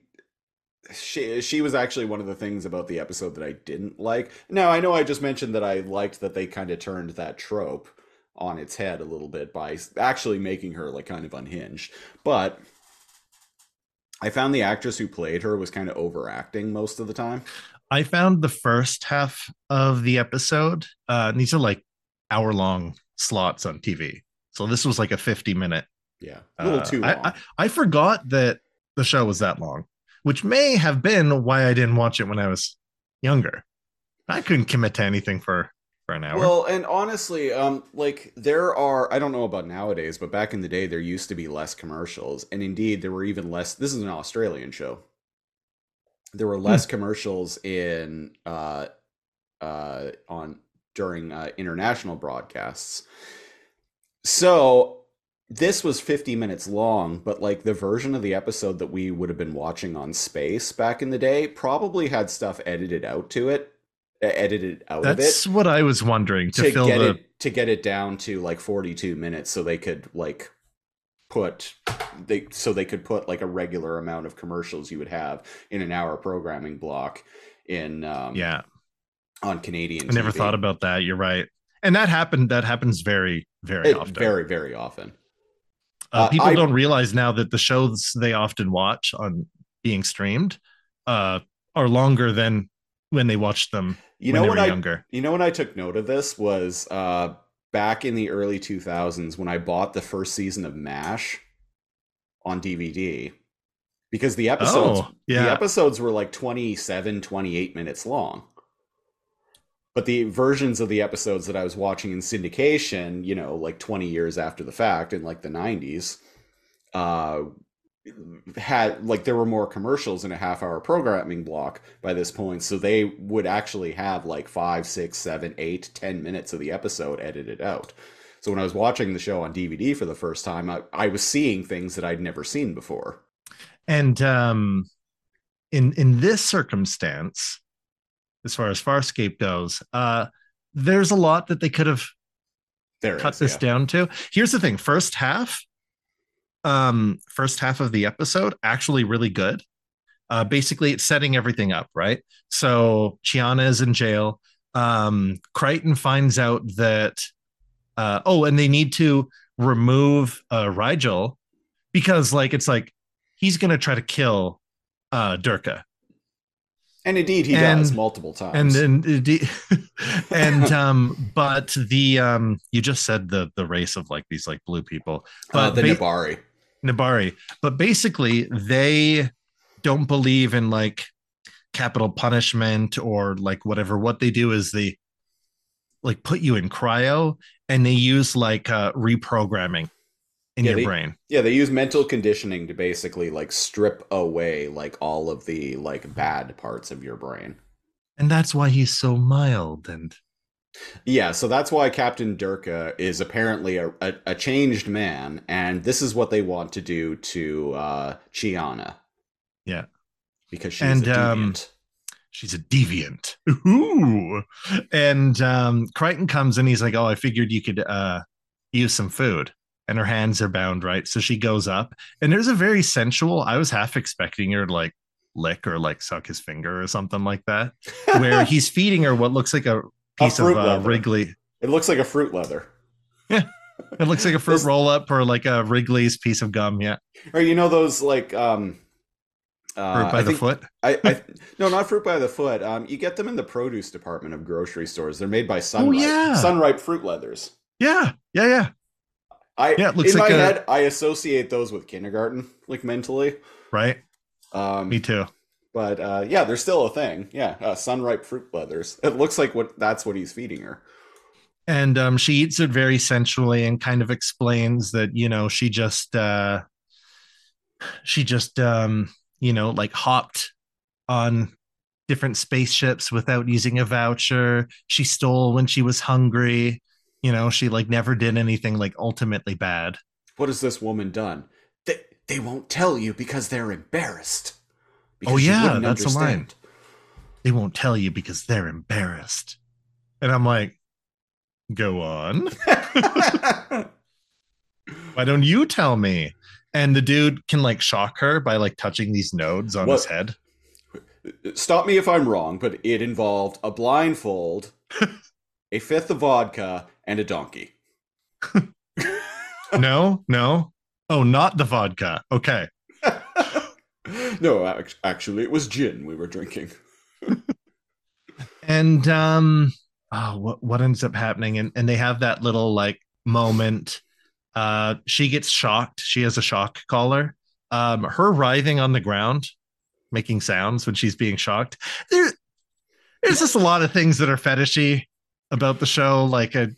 Speaker 1: she she was actually one of the things about the episode that I didn't like. Now I know I just mentioned that I liked that they kind of turned that trope on its head a little bit by actually making her like kind of unhinged, but. I found the actress who played her was kind of overacting most of the time.
Speaker 2: I found the first half of the episode. Uh, these are like hour long slots on TV, so this was like a 50 minute
Speaker 1: Yeah, a little
Speaker 2: Uh,
Speaker 1: too
Speaker 2: I-
Speaker 1: long.
Speaker 2: I, I forgot that the show was that long, which may have been why I didn't watch it when I was younger. I couldn't commit to anything for for an hour.
Speaker 1: Well, and honestly, um, like there are I don't know about nowadays, but back in the day there used to be less commercials, and indeed there were even less. This is an Australian show. There were less commercials in uh, uh, on during uh, international broadcasts. So this was 50 minutes long, but like the version of the episode that we would have been watching on Space back in the day probably had stuff edited out to it, uh, edited out of it
Speaker 2: That's what I was wondering to,
Speaker 1: to
Speaker 2: fill
Speaker 1: get
Speaker 2: the.
Speaker 1: it to get it down to like 42 minutes so they could like put they so they could put like a regular amount of commercials you would have in an hour programming block in um
Speaker 2: yeah,
Speaker 1: on Canadian
Speaker 2: I never
Speaker 1: TV.
Speaker 2: thought about that. You're right, and that happened. That happens very, very
Speaker 1: it
Speaker 2: often.
Speaker 1: very very often
Speaker 2: uh,
Speaker 1: uh,
Speaker 2: people
Speaker 1: I-
Speaker 2: don't realize now that the shows they often watch on being streamed uh, are longer than when they watched them
Speaker 1: you
Speaker 2: when
Speaker 1: know
Speaker 2: they
Speaker 1: when
Speaker 2: were
Speaker 1: I
Speaker 2: younger.
Speaker 1: you know when I took note of this was uh back in the early 2000s when I bought the first season of MASH on DVD because the episodes
Speaker 2: Oh, yeah.
Speaker 1: the episodes were like 27 28 minutes long but the versions of the episodes that i was watching in syndication you know like 20 years after the fact in like the 90s uh had like there were more commercials in a half hour programming block by this point so they would actually have like five six seven eight ten minutes of the episode edited out. So when i was watching the show on dvd for the first time i, I was seeing things that i'd never seen before.
Speaker 2: And um, in in this circumstance, as far as Farscape goes, uh, there's a lot that they could have
Speaker 1: there
Speaker 2: cut
Speaker 1: is,
Speaker 2: this
Speaker 1: yeah.
Speaker 2: down to. Here's the thing: first half, um, first half of the episode actually really good. Uh, basically, it's setting everything up, right? So Chiana is in jail. Um, Crichton finds out that, uh, oh, and they need to remove uh, Rygel because, like, it's like he's gonna try to kill uh, Durka,
Speaker 1: and indeed he
Speaker 2: And-
Speaker 1: does multiple times
Speaker 2: and then [LAUGHS] and um, but the um, you just said the the race of like these like blue people,
Speaker 1: uh,
Speaker 2: but
Speaker 1: the
Speaker 2: ba-
Speaker 1: Nebari
Speaker 2: Nebari. But basically, they don't believe in like capital punishment or like whatever. What they do is they like put you in cryo and they use like uh reprogramming in
Speaker 1: Yeah,
Speaker 2: your
Speaker 1: they-
Speaker 2: brain.
Speaker 1: Yeah, they use mental conditioning to basically like strip away like all of the like bad parts of your brain.
Speaker 2: And that's why he's so mild and
Speaker 1: Yeah, so that's why Captain Durka is apparently a, a, a changed man, and this is what they want to do to uh, Chiana.
Speaker 2: Yeah.
Speaker 1: because she's
Speaker 2: And,
Speaker 1: a
Speaker 2: um,
Speaker 1: deviant.
Speaker 2: she's a deviant. Ooh. And um Crichton comes and he's like, Oh, I figured you could uh use some food. And her hands are bound, right? So she goes up and there's a very sensual. I was half expecting her to like lick or like suck his finger or something like that. Where [LAUGHS] he's feeding her what looks like a piece of
Speaker 1: fruit
Speaker 2: uh. Wrigley.
Speaker 1: it looks like a fruit leather, Yeah. [LAUGHS]
Speaker 2: It looks like a fruit roll up or like a Wrigley's piece of gum. Yeah.
Speaker 1: or you know those like um, uh,
Speaker 2: Fruit by
Speaker 1: I
Speaker 2: the
Speaker 1: think-
Speaker 2: foot.
Speaker 1: I, [LAUGHS] I no, not fruit by the foot. Um, you get them in the produce department of grocery stores. They're made by Sun-Rype.
Speaker 2: Oh, yeah.
Speaker 1: Sun-Rype fruit leathers.
Speaker 2: Yeah. Yeah. Yeah.
Speaker 1: I
Speaker 2: Yeah, it looks
Speaker 1: in
Speaker 2: like
Speaker 1: my
Speaker 2: a-
Speaker 1: head, I associate those with kindergarten, like mentally.
Speaker 2: Right.
Speaker 1: Um,
Speaker 2: Me too.
Speaker 1: But uh, yeah, they're still a thing. Yeah, uh, Sun-Rype fruit leathers. It looks like what that's what he's feeding her.
Speaker 2: and um, she eats it very sensually and kind of explains that you know she just uh, she just um, you know like hopped on different spaceships without using a voucher she stole when she was hungry you know she like never did anything like ultimately bad.
Speaker 1: What has this woman done? They they won't tell you because they're embarrassed.
Speaker 2: Oh, yeah, that's a line. they won't tell you because they're embarrassed. And i'm like go on. [LAUGHS] Why don't you tell me? And the dude can like shock her by like touching these nodes on his head.
Speaker 1: Stop me if I'm wrong, but it involved a blindfold, [LAUGHS] a fifth of vodka, and a donkey. [LAUGHS]
Speaker 2: no no. Oh not the vodka. Okay. [LAUGHS]
Speaker 1: No, actually, it was gin we were drinking. [LAUGHS]
Speaker 2: and um oh what what ends up happening? And and they have that little like moment uh she gets shocked. She has a shock collar um her writhing on the ground making sounds when she's being shocked. There there's just a lot of things that are fetishy about the show like a,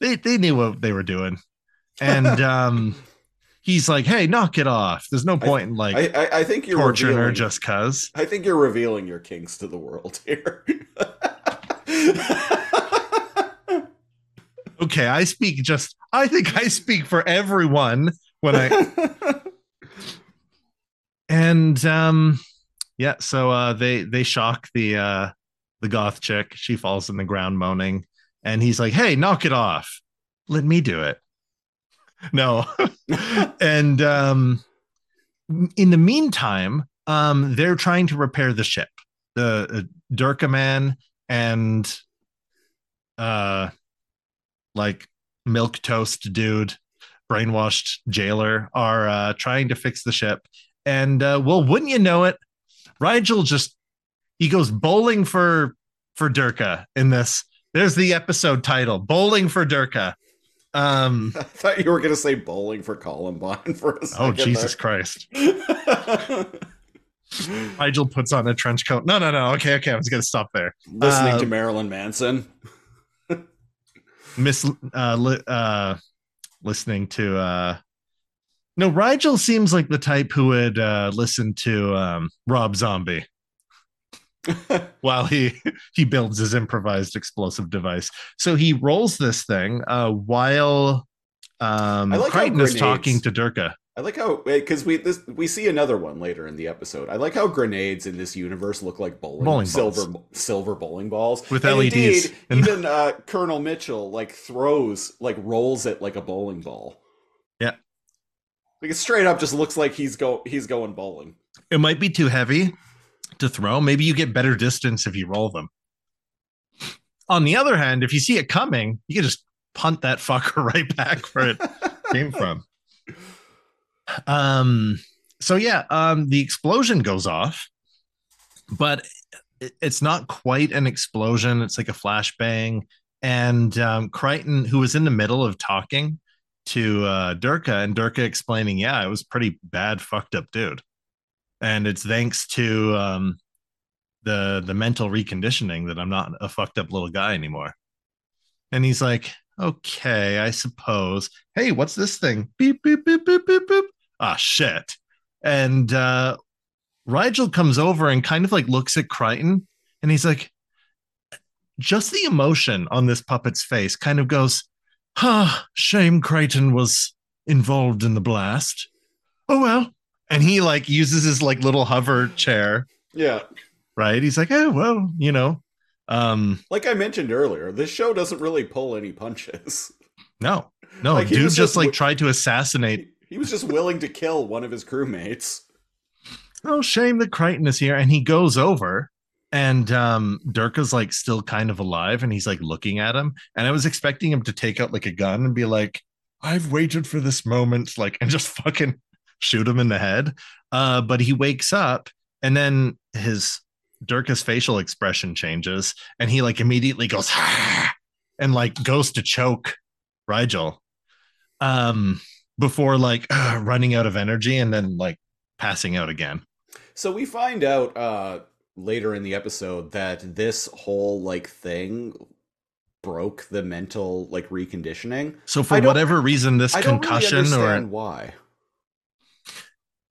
Speaker 2: they they knew what they were doing. And [LAUGHS] um he's like hey knock it off. There's no point in like
Speaker 1: I, I, I think you're
Speaker 2: torturing her just cuz
Speaker 1: I think you're revealing your kinks to the world here. [LAUGHS]
Speaker 2: okay i speak just i think i speak for everyone when i [LAUGHS] and um yeah so uh they they shock the uh the goth chick. She falls in the ground moaning and he's like hey knock it off. Let me do it. [LAUGHS] No. [LAUGHS] And um in the meantime um they're trying to repair the ship. The uh, durka man and uh like milk toast dude brainwashed jailer are uh trying to fix the ship. And uh well wouldn't you know it Rygel just he goes bowling for for durka in this. There's the episode title bowling for durka. Um [LAUGHS]
Speaker 1: I thought you were going to say bowling for Columbine for a second.
Speaker 2: oh jesus christ. [LAUGHS]
Speaker 1: There.
Speaker 2: Rygel puts on a trench coat. No no no. Okay okay. I was gonna stop there.
Speaker 1: Listening to
Speaker 2: Um,
Speaker 1: Marilyn Manson.
Speaker 2: miss uh, li- uh listening to uh no Rygel seems like the type who would uh listen to um rob zombie [LAUGHS] while he he builds his improvised explosive device so he rolls this thing uh while um
Speaker 1: I like
Speaker 2: crichton is talking to durka
Speaker 1: I like how because we this we see another one later in the episode. I like how grenades in this universe look like bowling,
Speaker 2: Bowling
Speaker 1: silver silver bowling balls
Speaker 2: With
Speaker 1: And
Speaker 2: LEDs.
Speaker 1: Indeed,
Speaker 2: And- [LAUGHS]
Speaker 1: even uh, Colonel Mitchell like throws like rolls it like a bowling ball.
Speaker 2: Yeah.
Speaker 1: like it straight up just looks like he's go he's going bowling.
Speaker 2: it might be too heavy to throw maybe you get better distance if you roll them. On the other hand if you see it coming you can just punt that fucker [LAUGHS] right back where it came [LAUGHS] from. Um so yeah um the explosion goes off but it's not quite an explosion. It's like a flashbang. And um crichton who was in the middle of talking to uh durka and durka explaining yeah it was pretty bad fucked up dude and it's thanks to um the the mental reconditioning that i'm not a fucked up little guy anymore And he's like, okay, I suppose. Hey, what's this thing? Beep, beep, beep, beep, beep, beep. Ah, shit. And uh, Rygel comes over and kind of like looks at Crichton and he's like, just the emotion on this puppet's face kind of goes, huh, shame Crichton was involved in the blast. Oh, well. And he like uses his like little hover chair,
Speaker 1: Yeah.
Speaker 2: right? He's like, oh, well, you know, um,
Speaker 1: Like I mentioned earlier, this show doesn't really pull any punches.
Speaker 2: no, no,
Speaker 1: Like,
Speaker 2: dude just
Speaker 1: just
Speaker 2: like
Speaker 1: w-
Speaker 2: tried to assassinate
Speaker 1: He was just willing to kill one of his crewmates.
Speaker 2: oh shame that crichton is here and he goes over and um durka's like still kind of alive and he's like looking at him and i was expecting him to take out like a gun and be like i've waited for this moment like and just fucking shoot him in the head uh but he wakes up and then his durka's facial expression changes and he like immediately goes and like goes to choke Rygel um before like running out of energy and then like passing out again
Speaker 1: So we find out uh later in the episode that this whole like thing broke the mental like reconditioning.
Speaker 2: So for whatever reason, this
Speaker 1: I
Speaker 2: concussion
Speaker 1: really
Speaker 2: or
Speaker 1: why.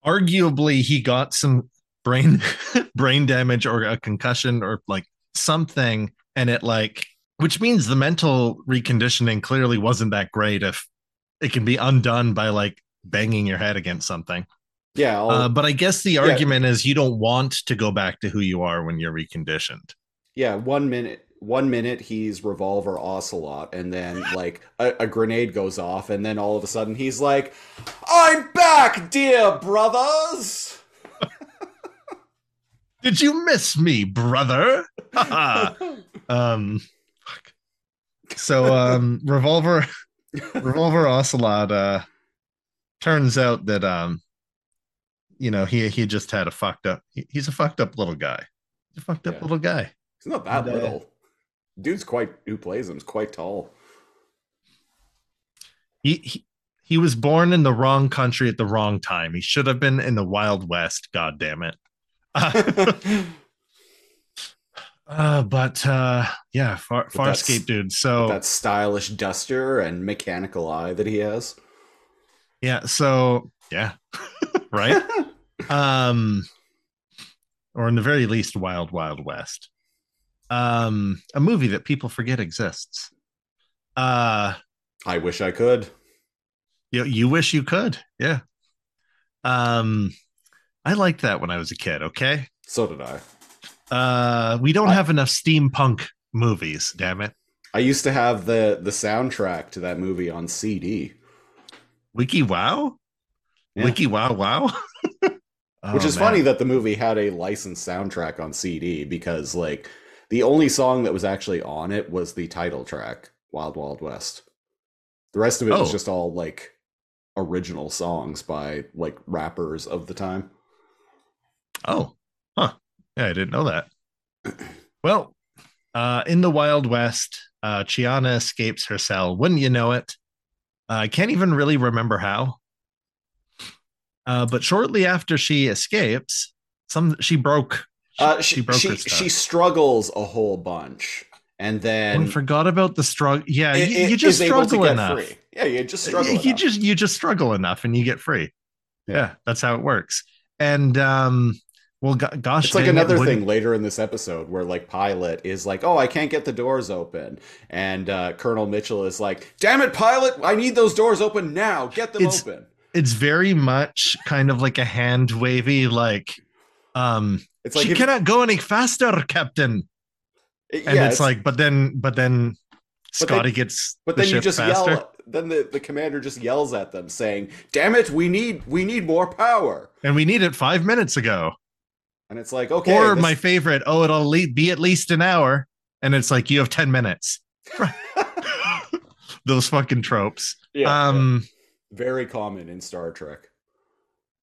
Speaker 2: Arguably he got some brain [LAUGHS] brain damage or a concussion or like something, and it like which means the mental reconditioning clearly wasn't that great if it can be undone by like banging your head against something.
Speaker 1: Yeah,
Speaker 2: Uh, but I guess the argument is you don't want to go back to who you are when you're reconditioned.
Speaker 1: yeah. One minute, one minute he's revolver ocelot, and then [LAUGHS] like a, a grenade goes off, and then all of a sudden he's like, "I'm back, dear brothers." [LAUGHS]
Speaker 2: Did you miss me, brother? [LAUGHS] um fuck. so um revolver revolver ocelot uh turns out that um you know he he just had a fucked up he- he's a fucked up little guy he's a fucked up
Speaker 1: Yeah.
Speaker 2: little guy
Speaker 1: He's not that
Speaker 2: And, uh,
Speaker 1: little. Dude's quite who plays him is quite tall.
Speaker 2: he, he he was born in the wrong country at the wrong time he should have been in the wild west god damn it [LAUGHS] uh, but uh yeah far
Speaker 1: But
Speaker 2: farscape dude so
Speaker 1: that stylish duster and mechanical eye that he has.
Speaker 2: Yeah. So yeah, [LAUGHS] right. [LAUGHS] um, or in the very least, Wild Wild West. Um, a movie that people forget exists. Uh,
Speaker 1: I wish I could.
Speaker 2: you you wish you could. Yeah. Um, I liked that when I was a kid. Okay.
Speaker 1: So did I.
Speaker 2: Uh, we don't
Speaker 1: I-
Speaker 2: have enough steampunk movies. Damn it.
Speaker 1: I used to have the the soundtrack to that movie on CD,
Speaker 2: Wiki Wow.
Speaker 1: Yeah.
Speaker 2: Wiki Wow Wow. [LAUGHS]
Speaker 1: which
Speaker 2: Oh,
Speaker 1: is
Speaker 2: man.
Speaker 1: funny that the movie had a licensed soundtrack on CD because like the only song that was actually on it was the title track, Wild Wild West. The rest of it was
Speaker 2: Oh.
Speaker 1: just all like original songs by like rappers of the time.
Speaker 2: Oh, huh. Yeah, I didn't know that. Well, uh, in the Wild West, uh, Chiana escapes her cell. Wouldn't you know it? Uh, I can't even really remember how. Uh, but shortly after she escapes, some she broke. She,
Speaker 1: Uh, she
Speaker 2: broke
Speaker 1: she, she struggles a whole bunch, and
Speaker 2: Oh,
Speaker 1: then
Speaker 2: I forgot about the struggle. Yeah,
Speaker 1: i-
Speaker 2: you, you just
Speaker 1: is able to
Speaker 2: struggle enough.
Speaker 1: free. Yeah, you just struggle.
Speaker 2: you just you just struggle enough and you get free.
Speaker 1: Yeah.
Speaker 2: Yeah, that's how it works. And um, well, go- gosh,
Speaker 1: It's like
Speaker 2: it,
Speaker 1: another
Speaker 2: wouldn't-
Speaker 1: thing later in this episode where like Pilot is like, "Oh, I can't get the doors open," and uh, Colonel Mitchell is like, "Damn it, Pilot! I need those doors open now. Get them
Speaker 2: It's-
Speaker 1: open."
Speaker 2: it's very much kind of like a hand wavy like um
Speaker 1: It's like
Speaker 2: she
Speaker 1: if-
Speaker 2: cannot go any faster captain.
Speaker 1: It-
Speaker 2: and
Speaker 1: yeah,
Speaker 2: it's like but then but then
Speaker 1: But
Speaker 2: scotty gets
Speaker 1: but
Speaker 2: the
Speaker 1: then you just
Speaker 2: faster.
Speaker 1: yell. Then the, the commander just yells at them, saying, "Damn it, we need we need more power."
Speaker 2: and we need it five minutes ago.
Speaker 1: And it's like, okay,
Speaker 2: or
Speaker 1: this-
Speaker 2: my favorite oh it'll be at least an hour. And it's like you have 10 minutes. [LAUGHS] [LAUGHS] Those fucking tropes.
Speaker 1: Yeah,
Speaker 2: um
Speaker 1: very common in Star Trek.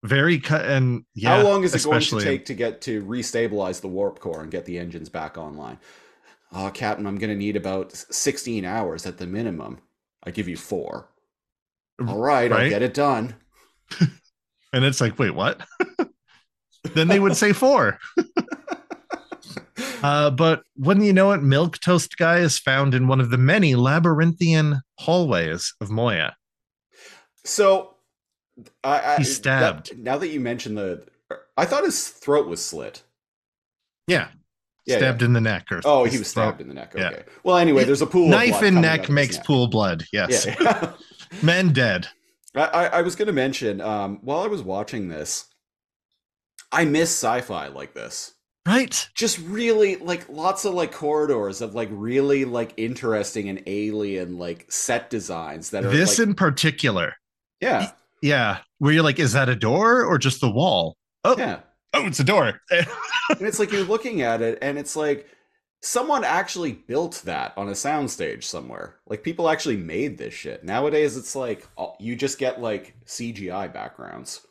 Speaker 2: Very cut and yeah
Speaker 1: How long is it going to take to get to restabilize the warp core and get the engines back online? Oh, Captain, I'm going to need about 16 hours at the minimum. I give you four. All right, I'll get it done. [LAUGHS]
Speaker 2: and it's like wait what [LAUGHS] then they would say four [LAUGHS] Uh, but wouldn't you know it, Milk Toast Guy is found in one of the many labyrinthian hallways of Moya.
Speaker 1: So, I, I
Speaker 2: He's stabbed.
Speaker 1: that- now that you mentioned the, I thought his throat was slit.
Speaker 2: Yeah,
Speaker 1: Yeah,
Speaker 2: stabbed in the neck. Or
Speaker 1: Oh, he was
Speaker 2: throat.
Speaker 1: stabbed in the neck.
Speaker 2: Yeah.
Speaker 1: Okay. Well, anyway, there's a pool. of
Speaker 2: Knife in neck makes
Speaker 1: neck.
Speaker 2: pool blood. Yes,
Speaker 1: Yeah. [LAUGHS]
Speaker 2: men dead.
Speaker 1: I, I I was going to mention um, while I was watching this, I miss sci-fi like this.
Speaker 2: Right?
Speaker 1: Just really like lots of like corridors of like really like interesting and alien like set designs that are
Speaker 2: This
Speaker 1: like,
Speaker 2: in particular.
Speaker 1: yeah
Speaker 2: Yeah, where you're like, is that a door or just the wall? Oh,
Speaker 1: yeah,
Speaker 2: oh, it's a door. [LAUGHS]
Speaker 1: and it's like you're looking at it and it's like someone actually built that on a soundstage somewhere. Like people actually made this shit. Nowadays, it's like uh, you just get like CGI backgrounds.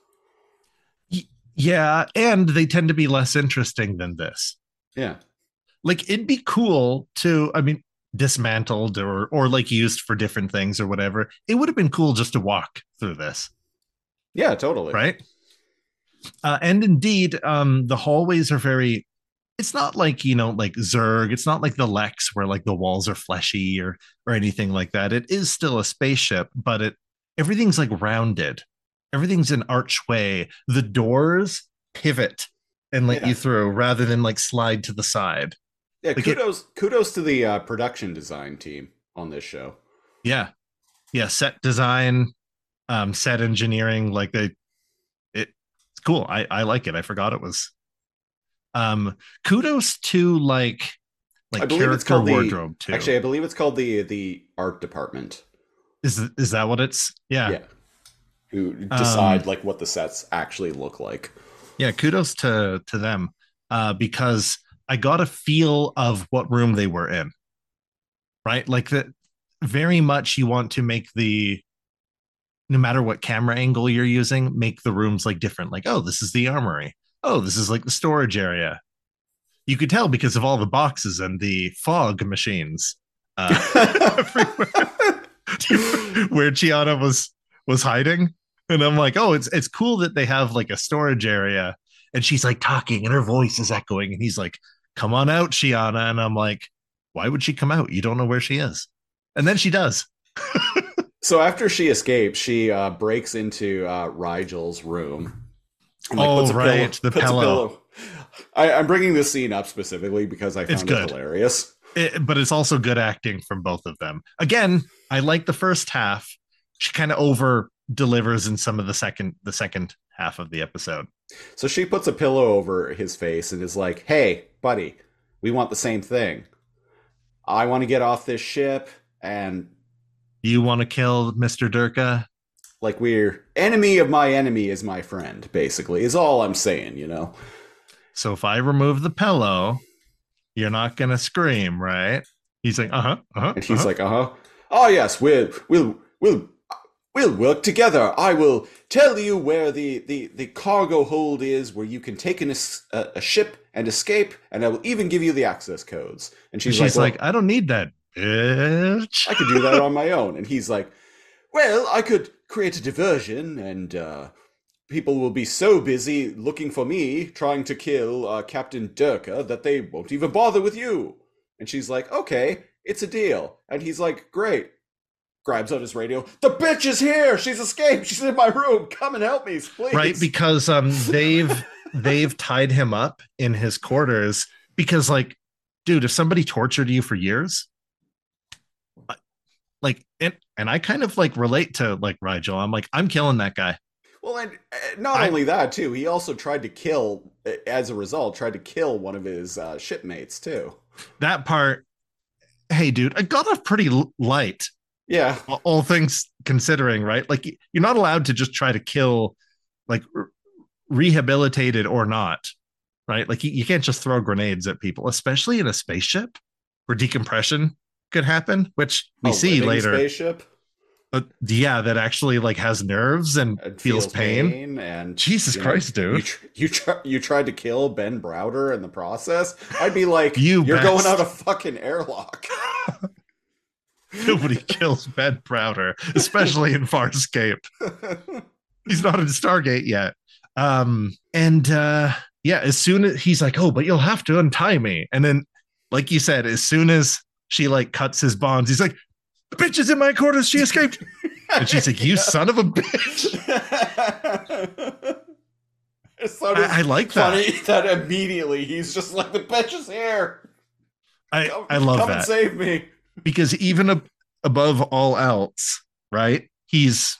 Speaker 2: yeah, and they tend to be less interesting than this.
Speaker 1: Yeah.
Speaker 2: Like it'd be cool to, I mean, dismantled or or like used for different things or whatever. It would have been cool just to walk through this,
Speaker 1: Yeah, totally.
Speaker 2: right? Uh, and indeed, um, the hallways are very. It's not like you know, like Zerg. It's not like the Lexx, where like the walls are fleshy or or anything like that. It is still a spaceship, but it everything's like rounded. Everything's an archway. The doors pivot and let
Speaker 1: Yeah.
Speaker 2: you through rather than like slide to the side.
Speaker 1: Yeah,
Speaker 2: Like it-
Speaker 1: kudos kudos to the uh, production design team on this show.
Speaker 2: Yeah. Yeah. Set design, um, set engineering, like they it it's cool. I, I like it. I forgot it was um kudos to like like
Speaker 1: I believe it's
Speaker 2: character
Speaker 1: called the-
Speaker 2: wardrobe too.
Speaker 1: Actually, I believe it's called the the art department.
Speaker 2: is is that what it's yeah.
Speaker 1: Yeah. Who
Speaker 2: Um,
Speaker 1: decide like what the sets actually look like.
Speaker 2: Yeah, kudos to to them. Uh because I got a feel of what room they were in. Right? Like that very much you want to make the no matter what camera angle you're using, make the rooms like different. Like, oh, this is the armory. Oh, this is like the storage area. You could tell because of all the boxes and the fog machines uh, [LAUGHS] [LAUGHS] where Chiana was was hiding. And I'm like, oh, it's it's cool that they have like a storage area. And she's like talking and her voice is echoing. And he's like, come on out, Chiana. And I'm like, why would she come out? You don't know where she is. And then she does. [LAUGHS]
Speaker 1: So after she escapes, she uh, breaks into uh, Rygel's room. and,
Speaker 2: Oh,
Speaker 1: puts a
Speaker 2: right, the
Speaker 1: puts a
Speaker 2: pillow.
Speaker 1: I, I'm bringing this scene up specifically because I
Speaker 2: It's
Speaker 1: found it hilarious.
Speaker 2: It- but it's also good acting from both of them. Again, I like the first half. She kind of over delivers in some of the second the second half of the episode.
Speaker 1: So she puts a pillow over his face and is like, "Hey, buddy, we want the same thing. I want to get off this ship, and
Speaker 2: You want to kill Mr. Durka?
Speaker 1: like we're enemy of my enemy is my friend. Basically, is all I'm saying. You know."
Speaker 2: So if I remove the pillow, you're not gonna scream, right? He's like, uh huh, uh huh.
Speaker 1: And he's like, "Uh huh. Oh yes, we'll we'll we'll we'll work together. I will tell you where the the the cargo hold is, where you can take an, a, a ship and escape, and I will even give you the access codes." And she's,
Speaker 2: she's,
Speaker 1: like,
Speaker 2: like,
Speaker 1: "Well,
Speaker 2: I don't need that, bitch.
Speaker 1: I could do that on my [LAUGHS] own. And he's like, Well, I could create a diversion, and uh, people will be so busy looking for me, trying to kill uh, Captain Durka, that they won't even bother with you. And she's like, Okay, it's a deal. And he's like, Great. Grabs out his radio. The bitch is here. She's escaped. She's in my room. Come and help me, please.
Speaker 2: right because um they've [LAUGHS] they've tied him up in his quarters because like dude if somebody tortured you for years like and and i kind of like relate to like Rygel i'm like i'm killing that guy
Speaker 1: Well, and uh, not
Speaker 2: I-
Speaker 1: only that, too, he also tried to kill, uh, as a result, tried to kill one of his uh, shipmates, too.
Speaker 2: that part hey dude i got off pretty light
Speaker 1: Yeah.
Speaker 2: all- things considering right like you're not allowed to just try to kill like rehabilitated or not right like you, you can't just throw grenades at people especially in a spaceship where decompression could happen which we
Speaker 1: A
Speaker 2: see later
Speaker 1: Spaceship
Speaker 2: Uh, yeah that actually like has nerves and,
Speaker 1: and
Speaker 2: feels, pain.
Speaker 1: and
Speaker 2: Jesus
Speaker 1: you know,
Speaker 2: Christ, dude.
Speaker 1: You tr- you, tr- you tried to kill Ben Browder in the process. I'd be like,
Speaker 2: You
Speaker 1: you're going out of fucking airlock. [LAUGHS]
Speaker 2: nobody kills ben browder especially in [LAUGHS] farscape he's not in stargate yet um and uh yeah, as soon as he's like, oh, but you'll have to untie me. And then, like you said, as soon as she like cuts his bonds, he's like, the bitch is in my quarters. She escaped. and she's like, you [LAUGHS] son of a bitch. [LAUGHS]
Speaker 1: It's so
Speaker 2: I, I like that.
Speaker 1: funny [LAUGHS] that immediately he's just like the bitch is here.
Speaker 2: I,
Speaker 1: Come,
Speaker 2: I love
Speaker 1: come and
Speaker 2: that
Speaker 1: save me.
Speaker 2: because even ab- above all else, right? He's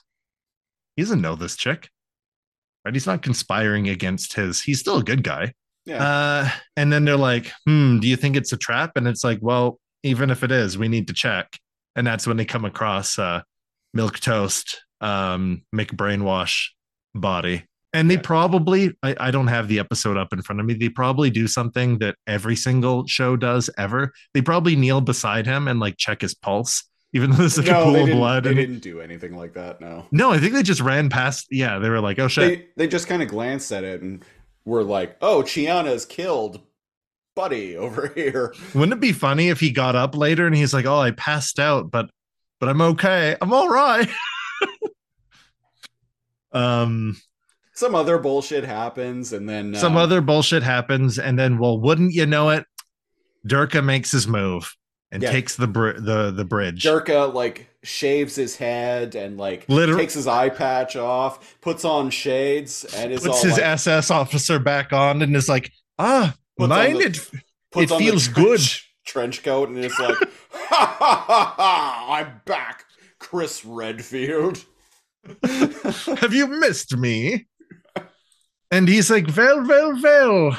Speaker 2: he doesn't know this chick, right? He's not conspiring against his. He's still a good guy.
Speaker 1: Yeah.
Speaker 2: Uh, and then they're like, "Hmm, do you think it's a trap?" And it's like, "Well, even if it is, we need to check." And that's when they come across uh, milk toast, um, McBrainwash body, and they
Speaker 1: Yeah.
Speaker 2: probably. I, I don't have the episode up in front of me. They probably do something that every single show does ever. They probably kneel beside him and like check his pulse, even though there's like a pool of blood.
Speaker 1: they
Speaker 2: and-
Speaker 1: didn't do anything like that. No,
Speaker 2: no, I think they just ran past. Yeah, they were like, "Oh shit."
Speaker 1: they they just kind of glanced at it and were like, "Oh, Chiana's killed, buddy over [LAUGHS] here."
Speaker 2: Wouldn't it be funny if he got up later and he's like, "Oh, I passed out, but but I'm okay. I'm all right." [LAUGHS] um,
Speaker 1: Some other bullshit happens, and then
Speaker 2: some
Speaker 1: uh,
Speaker 2: other bullshit happens, and then, well, wouldn't you know it? Durka makes his move and
Speaker 1: Yeah.
Speaker 2: takes the br- the the bridge.
Speaker 1: Jerka like shaves his head and like
Speaker 2: Liter-
Speaker 1: takes his eye patch off, puts on shades, and is
Speaker 2: puts his
Speaker 1: like,
Speaker 2: SS officer back on and is like, "Ah, mine
Speaker 1: the-
Speaker 2: it
Speaker 1: puts
Speaker 2: it
Speaker 1: on
Speaker 2: feels
Speaker 1: trench, trench coat, and is like, ha ha ha ha! I'm back, Chris Redfield. [LAUGHS]
Speaker 2: have you missed me? And he's like, Well, well, well,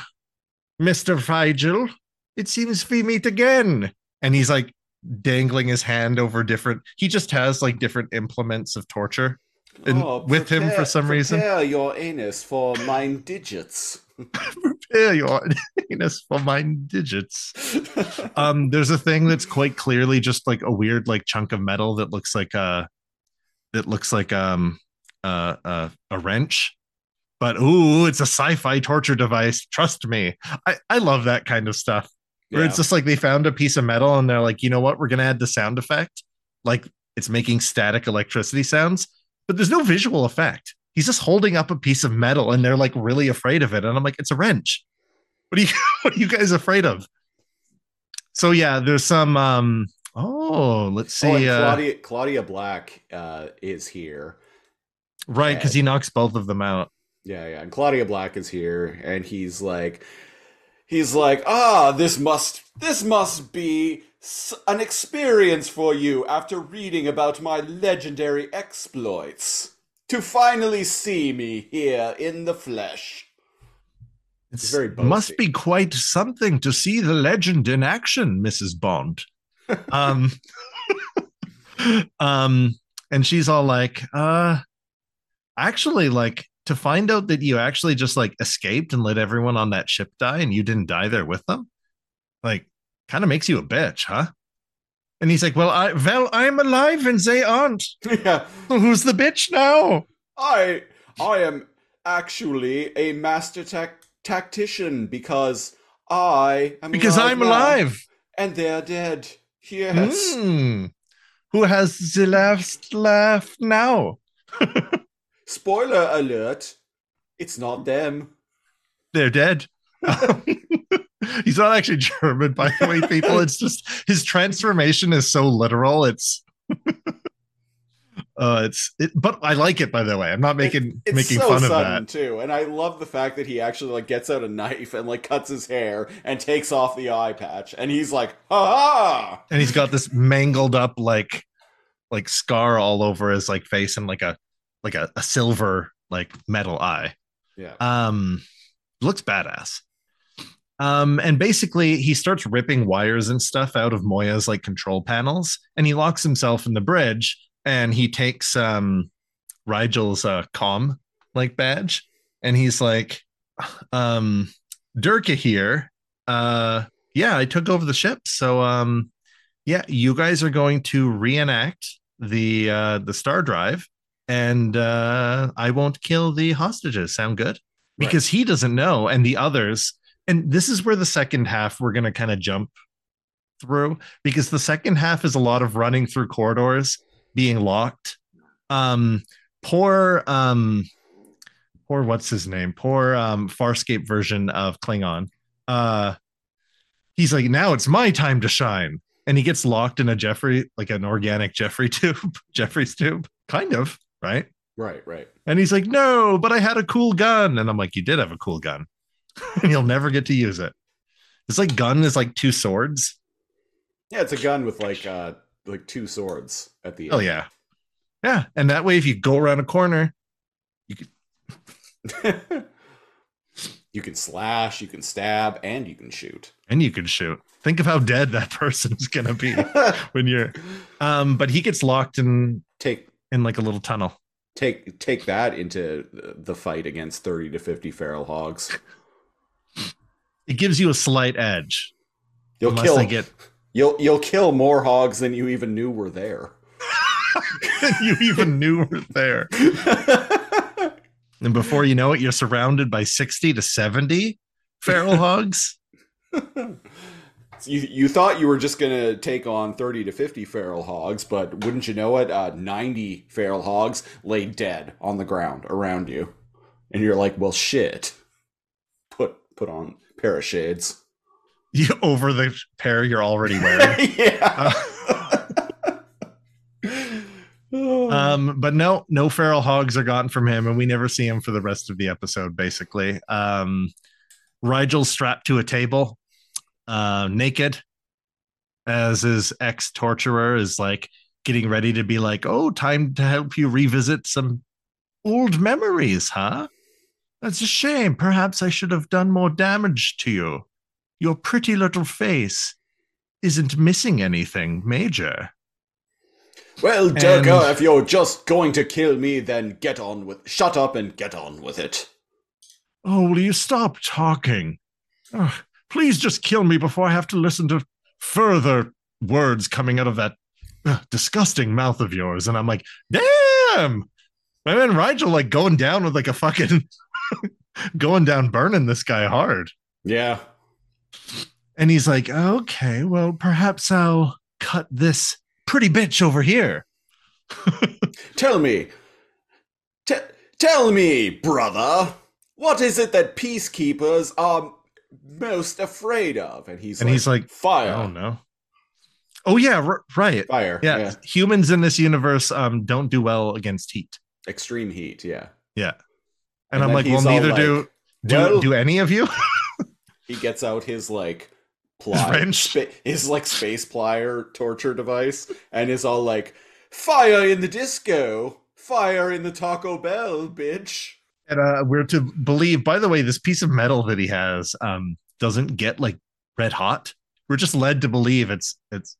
Speaker 2: Mr. Vigil, it seems we meet again. And he's like dangling his hand over different, he just has like different implements of torture and
Speaker 1: Oh,
Speaker 2: with him for
Speaker 1: prepare-
Speaker 2: some reason.
Speaker 1: Prepare your anus for mine digits. [LAUGHS]
Speaker 2: Prepare your anus for mine digits. Um, there's a thing that's quite clearly just like a weird like chunk of metal that looks like a that looks like um uh, uh a wrench. But ooh, it's a sci-fi torture device. Trust me. I, I love that kind of stuff. Where
Speaker 1: Yeah.
Speaker 2: it's just like they found a piece of metal and they're like, you know what, we're gonna add the sound effect. Like it's making static electricity sounds, but there's no visual effect. He's just holding up a piece of metal and they're like really afraid of it. And I'm like, it's a wrench. What are you [LAUGHS] what are you guys afraid of? So yeah, there's some um oh let's see
Speaker 1: oh, and
Speaker 2: uh,
Speaker 1: Claudia Claudia Black uh, is here.
Speaker 2: right because he knocks both of them out.
Speaker 1: Yeah, yeah. And Claudia Black is here, and he's like, he's like, ah, this must, this must be an experience for you after reading about my legendary exploits. To finally see me here in the flesh.
Speaker 2: It's
Speaker 1: very
Speaker 2: must be quite something to see the legend in action, Mrs. Bond. [LAUGHS] um, [LAUGHS] um, and she's all like, uh, actually, like to find out that you actually just like escaped and let everyone on that ship die and you didn't die there with them, like, kind of makes you a bitch, huh? And he's like, well, I, well, I'm alive and they aren't. [LAUGHS]
Speaker 1: yeah,
Speaker 2: who's the bitch now?
Speaker 1: I, I am actually a master tac- tactician because I am
Speaker 2: Because
Speaker 1: alive
Speaker 2: I'm
Speaker 1: now,
Speaker 2: alive.
Speaker 1: and they're dead. Yes.
Speaker 2: Hmm. Who has the last laugh now? [LAUGHS]
Speaker 1: Spoiler alert, it's not them.
Speaker 2: They're dead. [LAUGHS] He's not actually German, by the way, people. It's just his transformation is so literal. It's [LAUGHS] uh it's it, but I like it by the way. I'm not making
Speaker 1: It's
Speaker 2: making
Speaker 1: so
Speaker 2: fun of
Speaker 1: sudden
Speaker 2: that.
Speaker 1: too, and I love the fact that he actually like gets out a knife and like cuts his hair and takes off the eye patch, and he's like, "Ha ha!"
Speaker 2: And he's got this mangled up like like scar all over his like face and like a like a, a silver like metal eye.
Speaker 1: Yeah,
Speaker 2: um looks badass um and basically he starts ripping wires and stuff out of moya's like control panels and he locks himself in the bridge and he takes um Rygel's uh com like badge and he's like um durka here uh yeah i took over the ship so um yeah you guys are going to reenact the uh the star drive and uh i won't kill the hostages sound good because he doesn't know and the others and this is where the second half we're going to kind of jump through because the second half is a lot of running through corridors being locked um poor um poor what's his name? Poor um Farscape version of Klingon. Uh he's like, now it's my time to shine. And he gets locked in a Jeffrey, like an organic Jeffrey [LAUGHS] tube, Jefferies tube, kind of, right?
Speaker 1: Right, right.
Speaker 2: And he's like, no, but I had a cool gun. And I'm like, you did have a cool gun. [LAUGHS] and you'll never get to use it. It's like gun is like two swords.
Speaker 1: Yeah, it's a gun with like uh like two swords at the end.
Speaker 2: Oh yeah. Yeah. And that way if you go around a corner,
Speaker 1: you can [LAUGHS] you can slash, you can stab, and you can shoot.
Speaker 2: and you can shoot. Think of how dead that [LAUGHS] person is gonna be when you're um, but he gets locked in
Speaker 1: take
Speaker 2: in like a little tunnel.
Speaker 1: take take that into the fight against 30 to 50 feral hogs.
Speaker 2: It gives you a slight edge.
Speaker 1: You'll kill
Speaker 2: get
Speaker 1: you'll you'll kill more hogs than you even knew were there. [LAUGHS]
Speaker 2: you even knew were there. [LAUGHS] And before you know it, you're surrounded by 60 to 70 feral hogs. [LAUGHS]
Speaker 1: you you thought you were just gonna take on 30 to 50 feral hogs, but wouldn't you know it, uh, 90 feral hogs lay dead on the ground around you, and you're like, well, shit. Put put on a pair of shades. [LAUGHS]
Speaker 2: You over the pair you're already wearing. [LAUGHS]
Speaker 1: yeah. [LAUGHS]
Speaker 2: um, but no, no feral hogs are gotten from him, and we never see him for the rest of the episode, basically. Um Rygel's strapped to a table, uh, naked, as his ex-torturer is like getting ready to be like, oh, time to help you revisit some old memories, huh? That's a shame. Perhaps I should have done more damage to you. Your pretty little face isn't missing anything major.
Speaker 1: well, Durka,
Speaker 2: And-
Speaker 1: if you're just going to kill me, then get on with. Shut up and get on with it.
Speaker 2: Oh, will you stop talking? Ugh, please just kill me before I have to listen to further words coming out of that ugh, disgusting mouth of yours. And I'm like, damn. And then Rygel like going down with like a fucking [LAUGHS] going down burning this guy hard.
Speaker 1: Yeah.
Speaker 2: And he's like, okay, well, perhaps I'll cut this pretty bitch over here. [LAUGHS]
Speaker 1: Tell me. T- tell me, brother. What is it that peacekeepers are most afraid of? And he's
Speaker 2: And
Speaker 1: like,
Speaker 2: he's like,
Speaker 1: fire.
Speaker 2: Oh no. Oh yeah, r- right.
Speaker 1: Fire.
Speaker 2: Yeah,
Speaker 1: yeah.
Speaker 2: humans in this universe um don't do well against heat.
Speaker 1: Extreme heat. Yeah.
Speaker 2: Yeah.
Speaker 1: And
Speaker 2: And, I'm like, well, neither
Speaker 1: like,
Speaker 2: do do,
Speaker 1: well-
Speaker 2: do any of you. [LAUGHS]
Speaker 1: He gets out his like ply, spa- his like space plier torture device, and is all like, "Fire in the disco, fire in the Taco Bell, bitch."
Speaker 2: And uh, we're to believe. By the way, this piece of metal that he has um doesn't get like red hot. We're just led to believe it's it's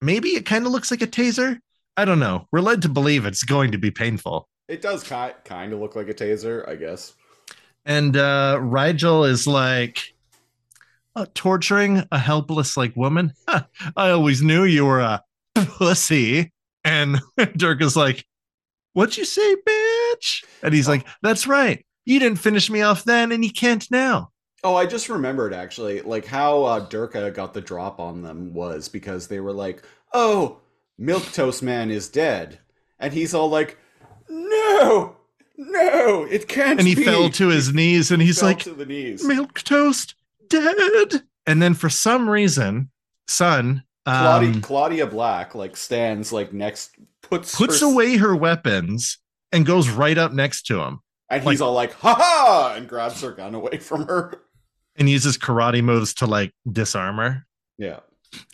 Speaker 2: maybe it kind of looks like a taser. I don't know. We're led to believe it's going to be painful.
Speaker 1: It does ki- kind of look like a taser, I guess.
Speaker 2: And uh Rygel is like uh, torturing a helpless like woman. I always knew you were a [LAUGHS] pussy. And [LAUGHS] Dirk is like, What'd you say, bitch? And he's like, That's right. You didn't finish me off then, and you can't now.
Speaker 1: Oh, I just remembered actually, like how uh, Durka got the drop on them was because they were like, "Oh, Milk Toast Man is dead," and he's all like, "No, no, it can't."
Speaker 2: And he
Speaker 1: be."
Speaker 2: fell to his knees and he's
Speaker 1: Fell
Speaker 2: like,
Speaker 1: to the knees.
Speaker 2: Milk toast dead. And then for some reason, son
Speaker 1: Claudia,
Speaker 2: um,
Speaker 1: Claudia Black like stands like next, puts
Speaker 2: puts
Speaker 1: her,
Speaker 2: away her weapons and goes right up next to him
Speaker 1: and
Speaker 2: like-
Speaker 1: he's all like, "Ha ha!" and grabs her gun away from her.
Speaker 2: and uses karate moves to like disarm her.
Speaker 1: Yeah,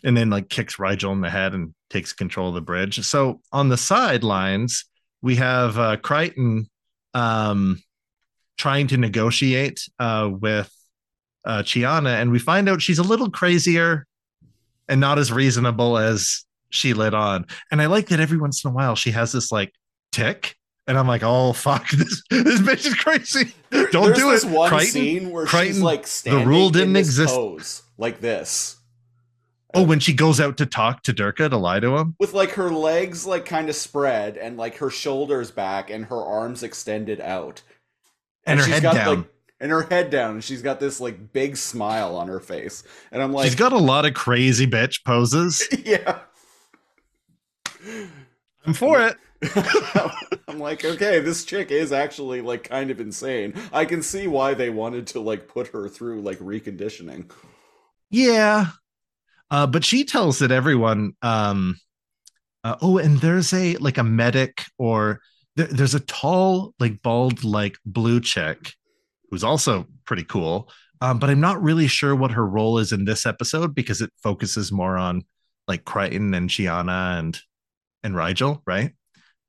Speaker 2: and then like kicks Rygel in the head and takes control of the bridge. So on the sidelines, we have uh, Crichton um, trying to negotiate uh, with uh, Chiana, and we find out she's a little crazier and not as reasonable as she let on. And I like that every once in a while she has this like tick. And I'm like, oh fuck, [LAUGHS] this this bitch is crazy. [LAUGHS] Don't
Speaker 1: There's
Speaker 2: do
Speaker 1: this
Speaker 2: it.
Speaker 1: One
Speaker 2: Crichton,
Speaker 1: scene where she's like standing
Speaker 2: rule
Speaker 1: in
Speaker 2: didn't exist.
Speaker 1: pose, like this.
Speaker 2: Oh, when she goes out to talk to Durka to lie to him.
Speaker 1: with like her legs like kind of spread and like her shoulders back and her arms extended out
Speaker 2: And her
Speaker 1: she's
Speaker 2: head
Speaker 1: got,
Speaker 2: down.
Speaker 1: like and her head down and she's got this like big smile on her face and i'm like
Speaker 2: She's got a lot of crazy bitch poses. [LAUGHS]
Speaker 1: yeah
Speaker 2: I'm for it. [LAUGHS]
Speaker 1: I'm like, okay, this chick is actually like kind of insane. I can see why they wanted to like put her through like reconditioning.
Speaker 2: Yeah. Uh, but she tells that everyone um uh, oh and there's a like a medic or there, there's a tall like bald like blue chick who's also pretty cool um, but i'm not really sure what her role is in this episode because it focuses more on like crichton and Chiana and and Rygel right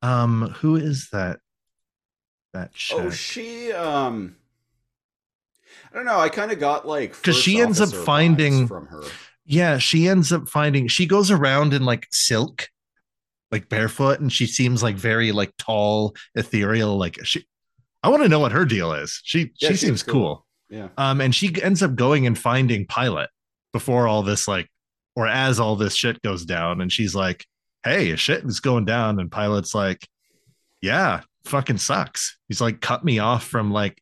Speaker 2: um who is that that chick?
Speaker 1: Oh, she um I don't know, I kind of got like because
Speaker 2: she ends up finding-
Speaker 1: from her.
Speaker 2: Yeah, she ends up finding she goes around in like silk, like barefoot, and she seems like very like tall, ethereal. Like she I want to know what her deal is. She
Speaker 1: Yeah,
Speaker 2: she
Speaker 1: she
Speaker 2: seems cool.
Speaker 1: cool. Yeah.
Speaker 2: Um, and she ends up going and finding Pilot before all this, like, or as all this shit goes down, and she's like, Hey, shit is going down, and Pilot's like, Yeah, fucking sucks. He's like, cut me off from like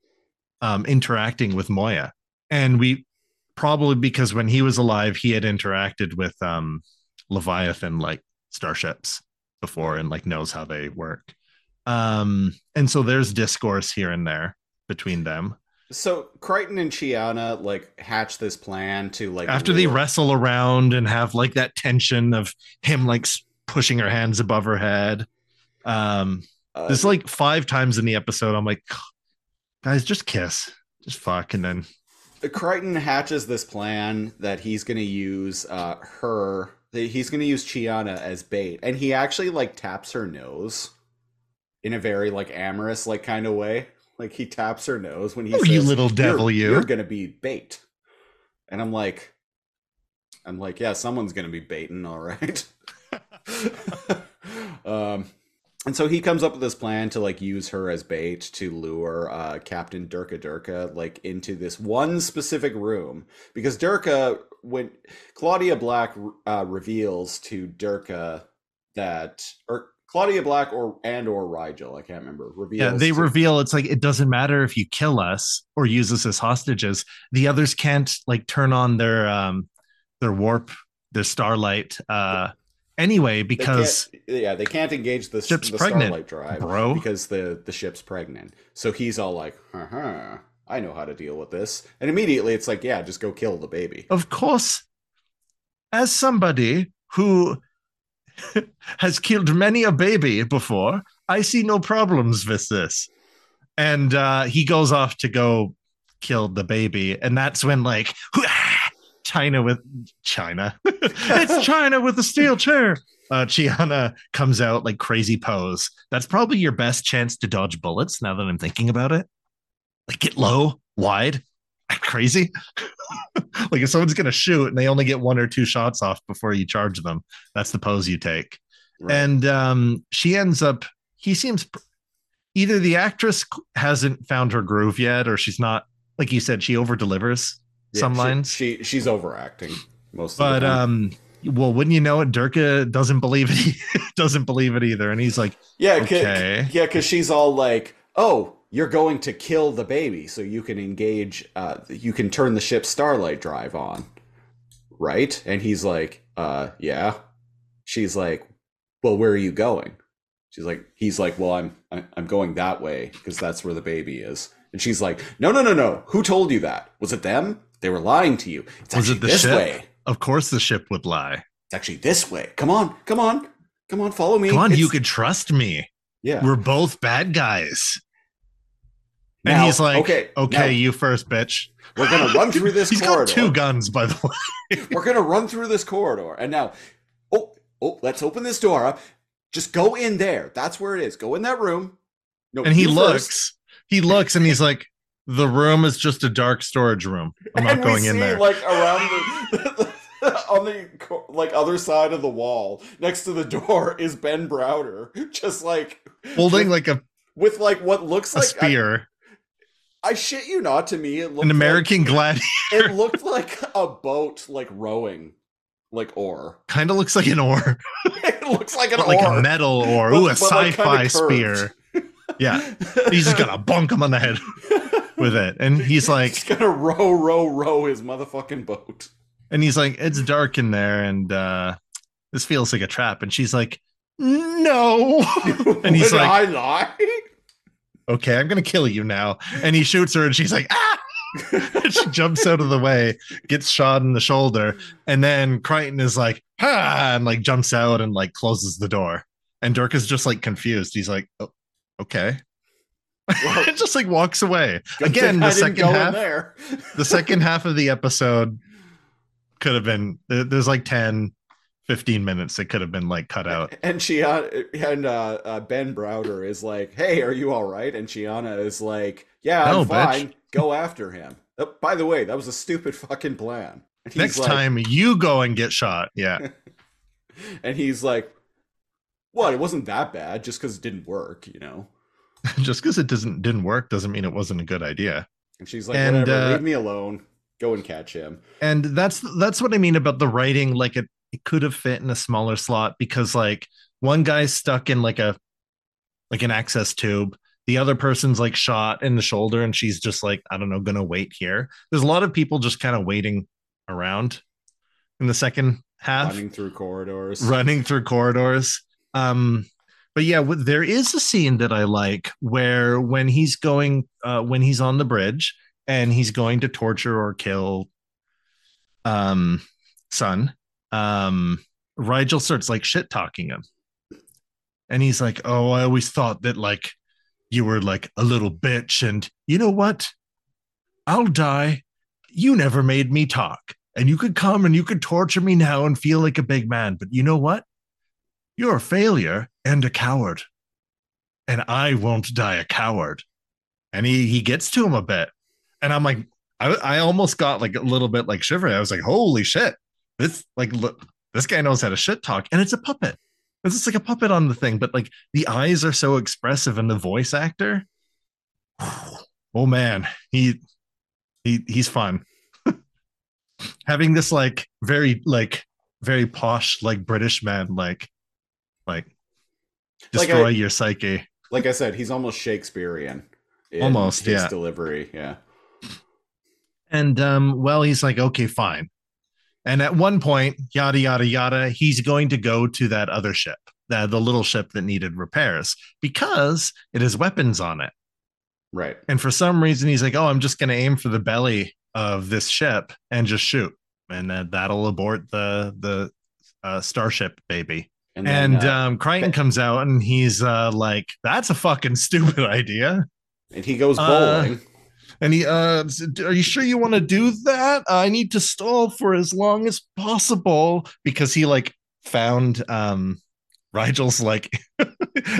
Speaker 2: um interacting with Moya. And we probably because when he was alive, he had interacted with um Leviathan like starships before and like knows how they work. Um, and so there's discourse here and there between them.
Speaker 1: So Crichton and Chiana like hatch this plan to like
Speaker 2: After they wrestle around and have like that tension of him like pushing her hands above her head. Um,
Speaker 1: uh,
Speaker 2: there's like five times in the episode. I'm like, guys, just kiss, just fuck, and then
Speaker 1: Crichton hatches this plan that he's going to use uh, her. that He's going to use Chiana as bait, and he actually like taps her nose in a very like amorous like kind of way. Like he taps her nose when he
Speaker 2: Oh,
Speaker 1: says,
Speaker 2: you little devil,
Speaker 1: you're,
Speaker 2: you."
Speaker 1: You're going to be bait." And I'm like, I'm like, yeah, someone's going to be baiting, all right. [LAUGHS] [LAUGHS] um, and so he comes up with this plan to like use her as bait to lure uh, Captain Durka Durka like into this one specific room because Durka, when Claudia Black uh, reveals to Durka that or Claudia Black or and or Rygel, I can't remember. Reveals
Speaker 2: yeah, they
Speaker 1: to-
Speaker 2: reveal it's like it doesn't matter if you kill us or use us as hostages. The others can't like turn on their um their warp, their starlight uh anyway because
Speaker 1: can't- yeah, they can't engage the,
Speaker 2: Ship's
Speaker 1: the
Speaker 2: pregnant,
Speaker 1: Starlight Drive,
Speaker 2: bro.
Speaker 1: because the the ship's pregnant. So he's all like, uh-huh I know how to deal with this." And immediately it's like, "Yeah, just go kill the baby."
Speaker 2: of course as somebody who [LAUGHS] has killed many a baby before, I see no problems with this. And uh, he goes off to go kill the baby, and that's when like [LAUGHS] China with China, it's China with the steel chair. Uh, Chiana comes out like crazy pose. That's probably your best chance to dodge bullets. Now that I'm thinking about it, like get low, wide, crazy. [LAUGHS] like if someone's gonna shoot and they only get one or two shots off before you charge them, that's the pose you take.
Speaker 1: Right.
Speaker 2: And um, she ends up. He seems either the actress hasn't found her groove yet, or she's not. Like you said, she over delivers
Speaker 1: Yeah,
Speaker 2: some
Speaker 1: she-
Speaker 2: lines.
Speaker 1: She, she's overacting most of
Speaker 2: but
Speaker 1: the time.
Speaker 2: um, well, wouldn't you know it? Durka doesn't believe it. [LAUGHS] doesn't believe it either, and he's like,
Speaker 1: yeah,
Speaker 2: okay.
Speaker 1: yeah, because she's all like, "Oh, you're going to kill the baby, so you can engage. Uh, you can turn the ship's starlight drive on, right?" And he's like, "Uh, yeah." She's like, "Well, where are you going?" She's like, "He's like, well, I'm I'm going that way because that's where the baby is." And she's like, "No, no, no, no. Who told you that? Was it them? They were lying to you. It's
Speaker 2: Was it the
Speaker 1: this
Speaker 2: ship?
Speaker 1: way."
Speaker 2: Of course, the ship would lie.
Speaker 1: It's actually this way. Come on, come on, come on, follow me.
Speaker 2: Come on, you
Speaker 1: It's-
Speaker 2: could trust me.
Speaker 1: yeah.
Speaker 2: We're both bad guys. And he's like,
Speaker 1: okay,
Speaker 2: okay,
Speaker 1: now-
Speaker 2: you first, bitch.
Speaker 1: We're gonna run through [LAUGHS] this
Speaker 2: He's
Speaker 1: corridor.
Speaker 2: got two guns, by the way. [LAUGHS]
Speaker 1: We're gonna run through this corridor, and now, oh, oh, let's open this door up. Just go in there. That's where it is. Go in that room. No,
Speaker 2: And he looks,
Speaker 1: first.
Speaker 2: he looks, and he's like, the room is just a dark storage room. I'm not
Speaker 1: and
Speaker 2: going in
Speaker 1: see,
Speaker 2: there.
Speaker 1: Like around the, [LAUGHS] on the like other side of the wall, next to the door, [LAUGHS] is Ben Browder, just like
Speaker 2: Holding
Speaker 1: with,
Speaker 2: like a,
Speaker 1: with like what looks
Speaker 2: a
Speaker 1: like I,
Speaker 2: spear,
Speaker 1: I shit you not. To me, it looked
Speaker 2: an
Speaker 1: like-
Speaker 2: American [LAUGHS] gladiator.
Speaker 1: it looked like a boat like rowing like oar
Speaker 2: Kind of looks like an oar,
Speaker 1: it looks like an
Speaker 2: but like
Speaker 1: oar
Speaker 2: a metal oar. Ooh, a
Speaker 1: but, like,
Speaker 2: sci-fi
Speaker 1: kinda
Speaker 2: spear. Yeah, he's just gonna bunk him on the head with it, and [LAUGHS] he's like,
Speaker 1: he's gonna row row row his motherfucking boat
Speaker 2: and he's like, it's dark in there, and uh, this feels like a trap. And she's like, no. [LAUGHS] and he's like,
Speaker 1: I lie?
Speaker 2: okay, I'm gonna kill you now. And he shoots her, and she's like, ah. [LAUGHS] she jumps out of the way, gets shot in the shoulder, and then Crichton is like, ah, and like jumps out and like closes the door. And Dirk is just like confused. He's like, oh, okay.
Speaker 1: Well,
Speaker 2: and [LAUGHS] just like walks away. Again, the second half,
Speaker 1: there. [LAUGHS]
Speaker 2: the second half of the episode could have been there's like 10, 15 minutes that could have been like cut out. [LAUGHS]
Speaker 1: And Chiana and uh, uh, Ben Browder is like, "Hey, are you all right?" And Chiana is like, "Yeah, I'm
Speaker 2: No, bitch.
Speaker 1: fine. Go after him." Oh, by the way, that was a stupid fucking plan.
Speaker 2: Next
Speaker 1: like-
Speaker 2: time you go and get shot. Yeah.
Speaker 1: and he's like, "What? It wasn't that bad. Just because it didn't work, you know." [LAUGHS]
Speaker 2: just because it doesn't didn't work doesn't mean it wasn't a good idea.
Speaker 1: And she's like,
Speaker 2: And,
Speaker 1: "Whatever.
Speaker 2: uh,
Speaker 1: leave me alone. Go and catch him."
Speaker 2: and that's that's what i mean about the writing like it, it could have fit in a smaller slot because like one guy's stuck in like a like an access tube the other person's like shot in the shoulder and she's just like i don't know gonna wait here there's a lot of people just kind of waiting around in the second half
Speaker 1: Running through corridors.
Speaker 2: running through corridors. Um, but yeah, there is a scene that I like where when he's going, uh, when he's on the bridge and he's going to torture or kill, um, son, um, Rygel starts like shit talking him, and he's like, "Oh, I always thought that like you were like a little bitch, and you know what? I'll die. You never made me talk." and you could come and you could torture me now and feel like a big man. But you know what? You're a failure and a coward. And I won't die a coward. And he he gets to him a bit. And I'm like, I, I almost got like a little bit like shivering. I was like, holy shit. This like look, this guy knows how to shit talk. And it's a puppet. It's just like a puppet on the thing, but like the eyes are so expressive and the voice actor. [SIGHS] Oh man, he he he's fun [LAUGHS] having this like very like very posh like british man like like
Speaker 1: Like
Speaker 2: destroy
Speaker 1: I-
Speaker 2: your psyche
Speaker 1: Like I said, he's almost Shakespearean. in
Speaker 2: Almost,
Speaker 1: his
Speaker 2: yeah.
Speaker 1: Delivery, yeah.
Speaker 2: and um well he's like okay fine and at one point yada yada yada he's going to go to that other ship the, the little ship that needed repairs because it has weapons on it
Speaker 1: Right.
Speaker 2: and for some reason he's like oh i'm just going to aim for the belly of this ship and just shoot and uh, that'll abort the the uh, starship baby
Speaker 1: And,
Speaker 2: And,
Speaker 1: then, uh,
Speaker 2: um, Crichton comes out and he's uh, like, "That's a fucking [LAUGHS] stupid idea."
Speaker 1: and he goes
Speaker 2: uh,
Speaker 1: bowling.
Speaker 2: And he, uh, "Are you sure you want to do that? I need to stall for as long as possible because he like found um, Rygel's like [LAUGHS]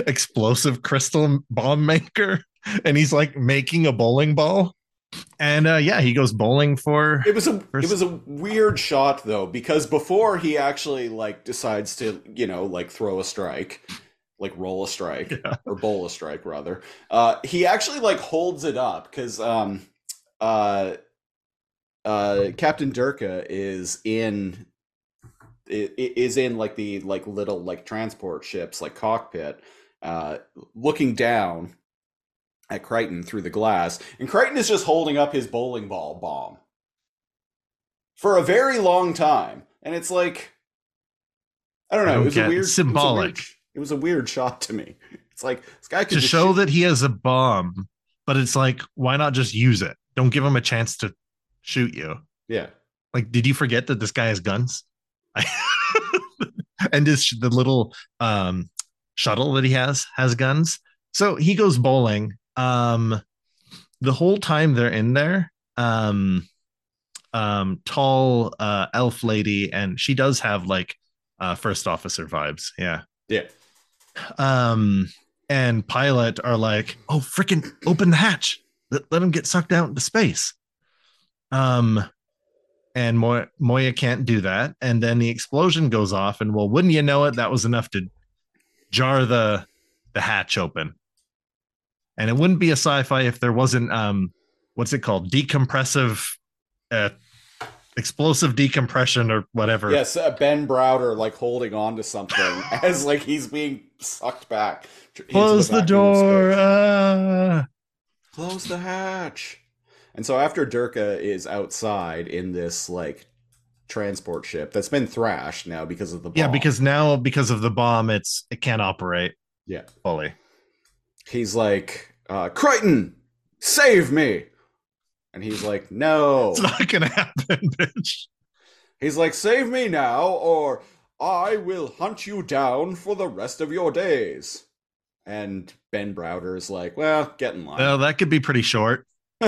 Speaker 2: explosive crystal bomb maker, and he's like making a bowling ball. And uh, yeah, he goes bowling for
Speaker 1: It was a
Speaker 2: First-
Speaker 1: it was a weird shot though because before he actually like decides to you know like throw a strike, like roll a strike
Speaker 2: Yeah.
Speaker 1: or bowl a strike rather, uh, he actually like holds it up because um uh uh Captain Durka is in is in like the like little like transport ships like cockpit uh looking down at Crichton through the glass, and Crichton is just holding up his bowling ball bomb for a very long time, and it's like I don't
Speaker 2: I
Speaker 1: know.
Speaker 2: don't
Speaker 1: it was a weird,
Speaker 2: it's
Speaker 1: it was a
Speaker 2: symbolic.
Speaker 1: weird- It was a weird shot to me. [LAUGHS] It's like this guy could
Speaker 2: to
Speaker 1: just
Speaker 2: show
Speaker 1: shoot-
Speaker 2: that he has a bomb, but it's like, why not just use it? Don't give him a chance to shoot you.
Speaker 1: yeah.
Speaker 2: Like, did you forget that this guy has guns? [LAUGHS] and this the little um shuttle that he has has guns. So he goes bowling. Um the whole time they're in there, um um tall uh elf lady, and she does have like uh first officer vibes. Yeah.
Speaker 1: Yeah.
Speaker 2: Um and pilot are like, oh freaking open the hatch. Let, let him get sucked out into space. Um and Moya, Moya can't do that. And then the explosion goes off, and well, wouldn't you know it, that was enough to jar the the hatch open. And it wouldn't be a sci-fi if there wasn't um what's it called? Decompressive uh explosive decompression or whatever.
Speaker 1: Yes, uh, Ben Browder like holding on to something [LAUGHS] as like he's being sucked back.
Speaker 2: Close the
Speaker 1: of
Speaker 2: door. ah.
Speaker 1: Close the hatch. And so after Durka is outside in this like transport ship that's been thrashed now because of the bomb.
Speaker 2: Yeah, because now because of the bomb, it's it can't operate.
Speaker 1: Yeah.
Speaker 2: fully.
Speaker 1: he's like, uh, Crichton, save me. And he's like, no.
Speaker 2: It's not gonna happen, [LAUGHS] bitch.
Speaker 1: He's like, save me now, or I will hunt you down for the rest of your days. And Ben Browder is like, well, get in line.
Speaker 2: Well, that could be pretty short. [LAUGHS]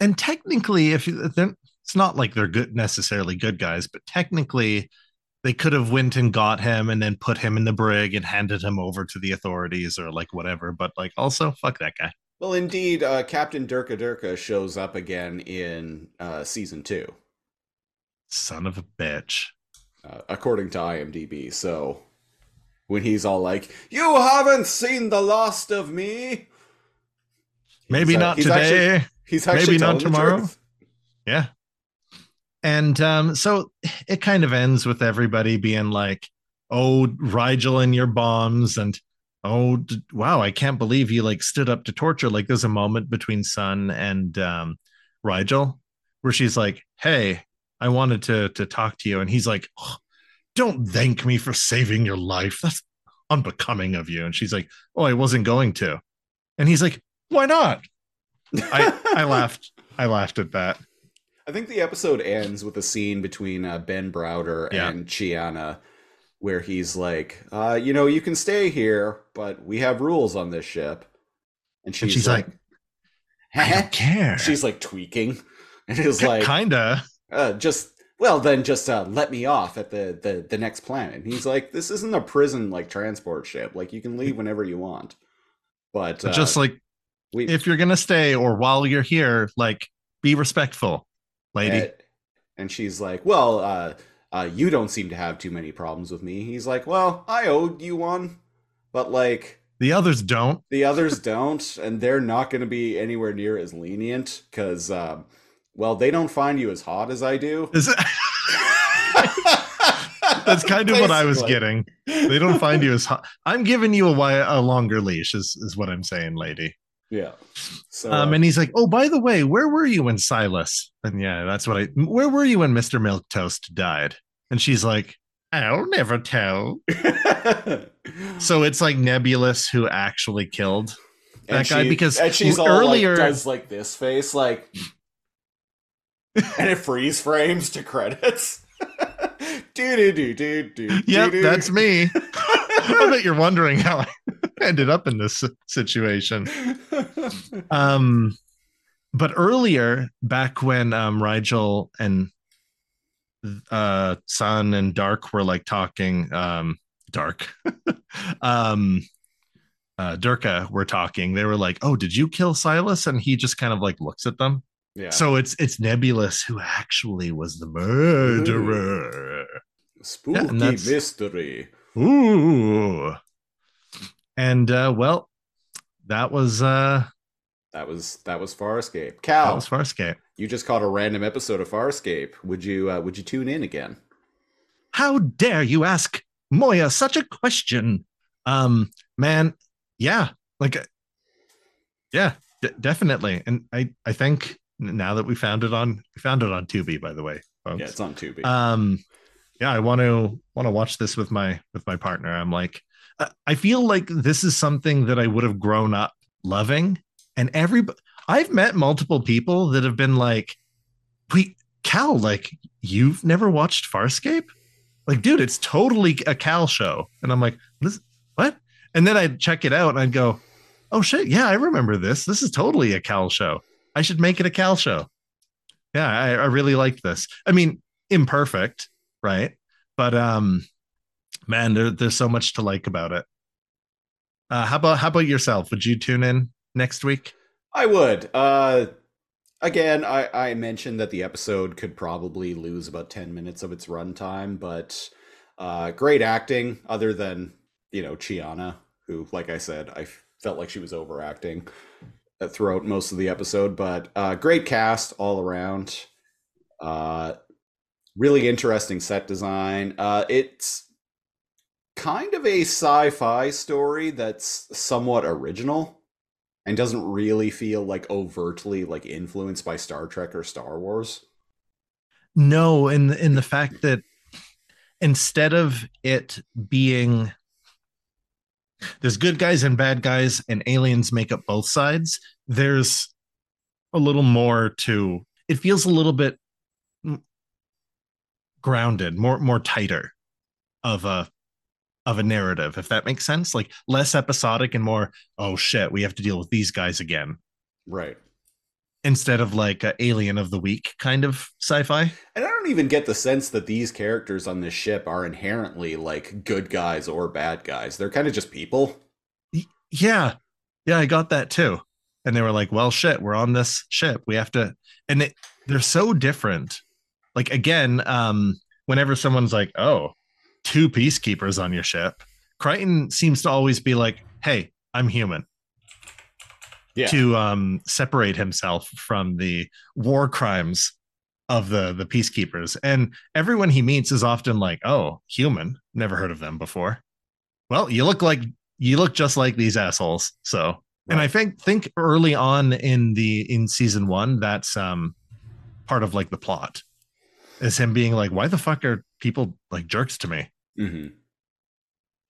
Speaker 2: And technically, if you, it's not like they're good necessarily good guys, but technically, they could have went and got him and then put him in the brig and handed him over to the authorities or like whatever. But like, also, fuck that guy.
Speaker 1: well, indeed, uh, Captain Durka Durka shows up again in uh, season two,
Speaker 2: Son of a bitch.
Speaker 1: uh, according to IMDb. So when he's all like, you haven't seen the last of me.
Speaker 2: Maybe
Speaker 1: He's, uh,
Speaker 2: not
Speaker 1: he's
Speaker 2: today.
Speaker 1: Actually, he's actually
Speaker 2: Maybe not tomorrow. Yeah. And um, so it kind of ends with everybody being like, oh, Rygel and your bombs. And oh, wow, I can't believe you like stood up to torture. Like there's a moment between Sun and um, Rygel where she's like, hey, I wanted to, to talk to you. And he's like, "Oh, don't thank me for saving your life. That's unbecoming of you. And she's like, oh, I wasn't going to. And he's like, why not? I, I laughed. I laughed at that.
Speaker 1: I think the episode ends with a scene between uh, Ben Browder
Speaker 2: Yeah.
Speaker 1: and Chiana where he's like, uh, you know, you can stay here, but we have rules on this ship. And she's,
Speaker 2: And she's like, I
Speaker 1: "Huh?"
Speaker 2: don't care.
Speaker 1: she's like tweaking. [LAUGHS] And he's like,
Speaker 2: kinda.
Speaker 1: uh, just, well, then just uh, let me off at the, the, the next planet. And he's like, this isn't a prison like transport ship. Like, you can leave whenever you want. But uh,
Speaker 2: just like
Speaker 1: we,
Speaker 2: if you're gonna stay or while you're here, like be respectful, lady.
Speaker 1: And, and she's like, "Well, uh, uh, you don't seem to have too many problems with me." He's like, "Well, I owed you one, but like
Speaker 2: the others don't.
Speaker 1: the others [LAUGHS] don't, and they're not going to be anywhere near as lenient because, um, well, they don't find you as hot as I do." [LAUGHS]
Speaker 2: That's kind of what I was getting. They don't find you as hot. I'm giving you a, a longer leash, is, is what I'm saying, lady.
Speaker 1: Yeah. So,
Speaker 2: Um,
Speaker 1: uh,
Speaker 2: and he's like, "Oh, by the way, where were you when Silas?" And yeah, that's what I. Where were you when Mister Milk Toast died? And she's like, "I'll never tell." [LAUGHS] So it's like Nebulous who actually killed
Speaker 1: And
Speaker 2: that guy
Speaker 1: she-
Speaker 2: because
Speaker 1: and she's all
Speaker 2: earlier-
Speaker 1: like, does like this face like and it freeze frames to credits [LAUGHS] do do do do do
Speaker 2: Yep, that's me. [LAUGHS] I bet you're wondering how I ended up in this situation. Um, but earlier, back when um Rygel and uh Sun and Dark were like talking, um, Dark, [LAUGHS] um, uh, Durka were talking. They were like, "Oh, did you kill Silas?" And he just kind of like looks at them.
Speaker 1: yeah
Speaker 2: So it's it's Nebulous who actually was the murderer.
Speaker 1: spooky
Speaker 2: and that's-
Speaker 1: mystery
Speaker 2: Ooh. And uh well, that was uh
Speaker 1: that was that was farscape
Speaker 2: that
Speaker 1: Kal
Speaker 2: was Farscape.
Speaker 1: you just caught a random episode of farscape would you uh, would you tune in again
Speaker 2: How dare you ask Moya such a question? Um man, yeah, like uh, yeah, d- definitely. And I I think now that we found it on we found it on Tubi by the way, folks.
Speaker 1: yeah it's on Tubi
Speaker 2: um yeah i want to want to watch this with my with my partner i'm like I- i feel like this is something that i would have grown up loving and every i've met multiple people that have been like wait Kal like you've never watched farscape? Like dude it's totally a Kal show. And i'm like this what? And then i'd check it out and i'd go oh shit. Yeah i remember this. This is totally a Kal show. I should make it a Kal show. Yeah I, I really liked this. I mean imperfect right? But um man there, there's so much to like about it. Uh how about how about yourself? Would you tune in next week
Speaker 1: I would. Uh, again, I, I mentioned that the episode could probably lose about 10 minutes of its runtime, but uh, great acting, other than, you know, Chiana, who, like I said, I felt like she was overacting throughout most of the episode, but uh, great cast all around. Uh, really interesting set design. Uh, it's kind of a sci fi story that's somewhat original and doesn't really feel like overtly like influenced by Star Trek or Star Wars.
Speaker 2: No, in in the fact that instead of it being there's good guys and bad guys, and aliens make up both sides, there's a little more to it feels a little bit grounded, more more tighter of a of a narrative, if that makes sense. Like less episodic and more, oh shit, we have to deal with these guys again.
Speaker 1: Right.
Speaker 2: Instead of like a alien of the week kind of sci-fi.
Speaker 1: And I don't even get the sense that these characters on this ship are inherently like good guys or bad guys. They're kind of just people.
Speaker 2: Yeah. Yeah, I got that too. And they were like, well, shit, we're on this ship. We have to, and it, they're so different. Like, again, um, whenever someone's like, oh, two peacekeepers on your ship, Crichton seems to always be like, hey, I'm human.
Speaker 1: Yeah.
Speaker 2: To um, separate himself from the war crimes of the the peacekeepers. And everyone he meets is often like, oh, human. Never heard of them before. Well, you look like you look just like these assholes. So and I think think early on in the in season one, that's um part of like the plot is him being like, why the fuck are people like jerks to me?
Speaker 1: Hmm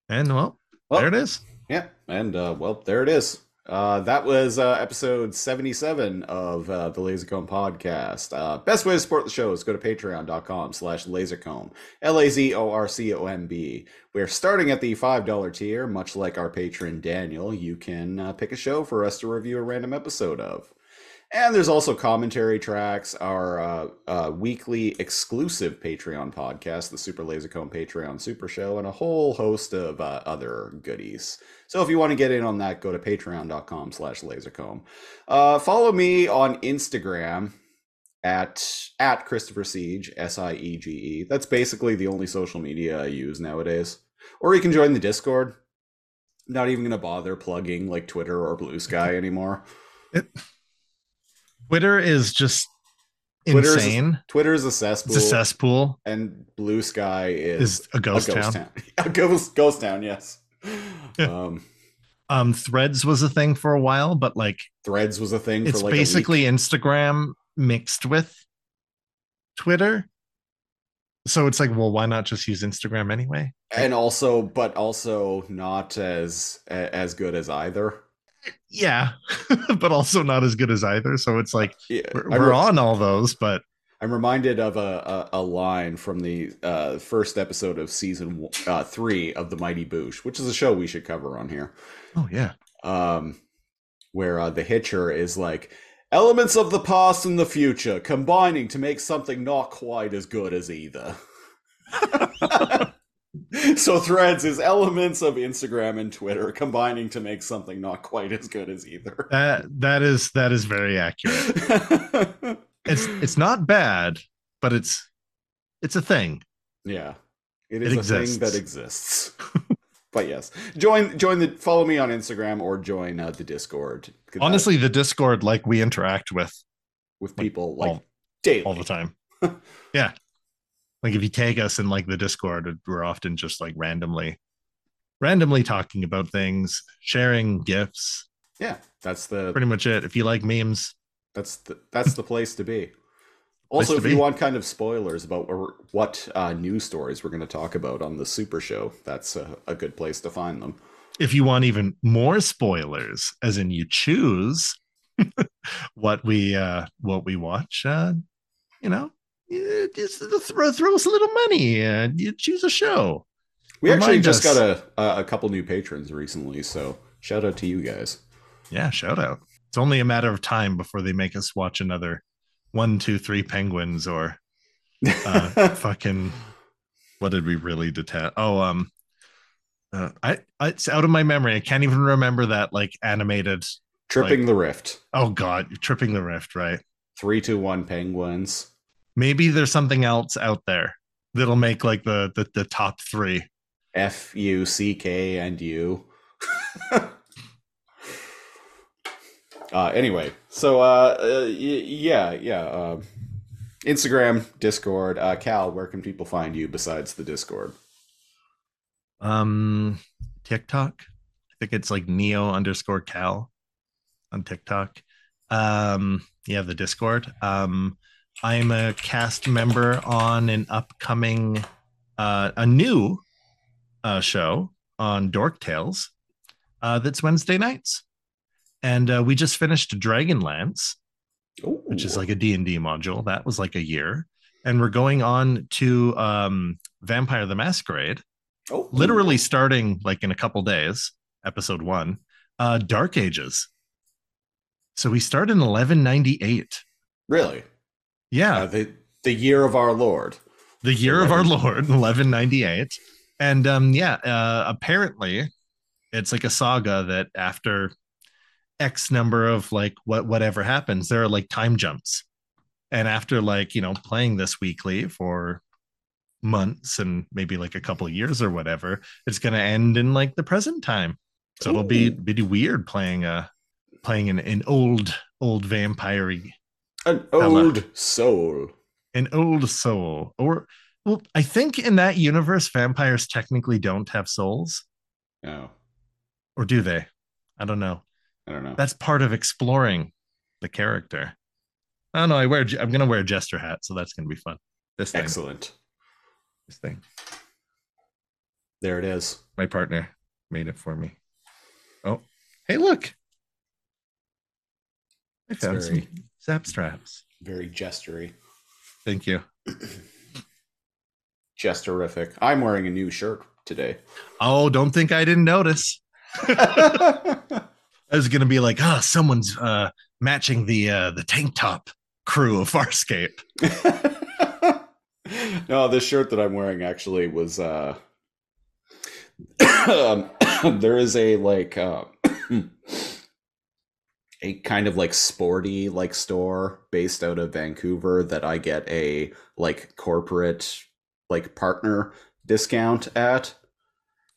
Speaker 2: And well,
Speaker 1: Well,
Speaker 2: there it is.
Speaker 1: Yeah, and uh, well, there it is. Uh, that was uh, episode 77 of uh, the Lazor Comb podcast. Uh, best way to support the show is go to patreon.com slash lazorcomb, L-A-Z-O-R-C-O-M-B. We're starting at the $5 tier. Much like our patron Daniel, you can uh, pick a show for us to review a random episode of. And there's also commentary tracks, our uh, uh, weekly exclusive Patreon podcast, the Super Lazor Comb Patreon Super Show, and a whole host of uh, other goodies. So if you want to get in on that, go to patreon.com slash lazorcomb. Uh, follow me on Instagram at at Christopher Siege, S-I-E-G-E. That's basically the only social media I use nowadays. Or you can join the Discord. Not even going to bother plugging like Twitter or Blue Sky anymore. [LAUGHS]
Speaker 2: Twitter is just
Speaker 1: Twitter's a-
Speaker 2: insane.
Speaker 1: Twitter is a cesspool.
Speaker 2: It's a cesspool.
Speaker 1: and Blue Sky is,
Speaker 2: Is a ghost, town. [LAUGHS]
Speaker 1: a ghost, ghost town, yes.
Speaker 2: Yeah.
Speaker 1: Um,
Speaker 2: Um, Threads was a thing for a while, but like
Speaker 1: Threads was a thing
Speaker 2: it's
Speaker 1: for like
Speaker 2: basically
Speaker 1: a.
Speaker 2: Instagram mixed with Twitter. So it's like, well, why not just use Instagram anyway?
Speaker 1: and also, but also not as as good as either.
Speaker 2: Yeah, [LAUGHS] but also not as good as either. So it's like
Speaker 1: Yeah,
Speaker 2: we're, we're
Speaker 1: re-
Speaker 2: on all those, but
Speaker 1: I'm reminded of a, a, a line from the uh, first episode of season uh, three of the Mighty Boosh, which is a show we should cover on here.
Speaker 2: oh yeah,
Speaker 1: um, where uh, the Hitcher is like elements of the past and the future combining to make something not quite as good as either. [LAUGHS] [LAUGHS] so Threads is elements of Instagram and Twitter combining to make something not quite as good as either.
Speaker 2: that that is that is very accurate. [LAUGHS] It's it's not bad, but it's it's a thing.
Speaker 1: yeah, it
Speaker 2: It
Speaker 1: is a
Speaker 2: exists.
Speaker 1: thing that exists. [LAUGHS] but yes, join join the follow me on Instagram or join uh, the Discord. 'cause that-
Speaker 2: Honestly, the Discord like we interact with
Speaker 1: with people like daily.
Speaker 2: all the time. [LAUGHS] yeah. Like if you tag us in like the Discord, we're often just like randomly randomly talking about things, sharing gifts.
Speaker 1: yeah, that's the
Speaker 2: Pretty much it. If you like memes,
Speaker 1: That's the that's the place to be. [LAUGHS] Also, if you want kind of spoilers about what uh, news stories we're going to talk about on the Super Show, that's a, a good place to find them.
Speaker 2: if you want even more spoilers, as in you choose [LAUGHS] what we uh what we watch, uh, you know, just throw throw us a little money and you choose a show.
Speaker 1: We actually just
Speaker 2: us.
Speaker 1: got a, a a couple new patrons recently, so shout out to you guys.
Speaker 2: Yeah, shout out. It's only a matter of time before they make us watch another one, two, three penguins or uh [LAUGHS] fucking what did we really detest? Oh, um uh, I, I it's out of my memory. I can't even remember that like animated.
Speaker 1: Tripping
Speaker 2: like-
Speaker 1: the Rift.
Speaker 2: Oh God, tripping the rift, right?
Speaker 1: Three, two, one penguins.
Speaker 2: Maybe there's something else out there that'll make like the the, the top three.
Speaker 1: F U C K and U. [LAUGHS] uh, anyway, so uh, uh, y- yeah, yeah. Uh, Instagram, Discord. Uh, Kal, where can people find you besides the Discord?
Speaker 2: Um, TikTok. I think it's like Neo underscore Kal on TikTok. Um, yeah, the Discord. Um, I'm a cast member on an upcoming, uh, a new uh, show on Dork Tales uh, that's Wednesday nights. And uh, we just finished Dragonlance, which is like a D&D module. That was like a year. And we're going on to um, Vampire the Masquerade,
Speaker 1: oh,
Speaker 2: literally starting like in a couple days, episode one, uh, Dark Ages. So we start in 1198.
Speaker 1: really
Speaker 2: Yeah,
Speaker 1: uh, the the year of our Lord.
Speaker 2: the year of our Lord, [LAUGHS] 1198. And um, yeah, uh, apparently it's like a saga that after X number of like what whatever happens, there are like time jumps. And after like, you know, playing this weekly for months and maybe like a couple of years or whatever, it's gonna end in like the present time. So it'll be
Speaker 1: Ooh.
Speaker 2: be weird playing a playing an, an old old vampire
Speaker 1: An
Speaker 2: Hello.
Speaker 1: old soul.
Speaker 2: an old soul. Or well i think in that universe vampires technically don't have souls.
Speaker 1: No,
Speaker 2: or do they? I don't know.
Speaker 1: I don't know.
Speaker 2: that's part of exploring the character. I don't know. I wear i'm gonna wear a jester hat so that's gonna be fun. This thing.
Speaker 1: Excellent.
Speaker 2: this thing.
Speaker 1: There it is.
Speaker 2: my partner made it for me. Oh hey look. I found
Speaker 1: very-
Speaker 2: some zap straps
Speaker 1: Very gestury.
Speaker 2: thank you [CLEARS THROAT]
Speaker 1: Gesterific. I'm wearing a new shirt today.
Speaker 2: oh don't think i didn't notice [LAUGHS] I was gonna be like, oh, someone's uh matching the uh the tank top crew of Farscape. [LAUGHS]
Speaker 1: no, this shirt that I'm wearing actually was uh [COUGHS] um, [COUGHS] there is a like uh a kind of like sporty like store based out of Vancouver that I get a like corporate like partner discount at.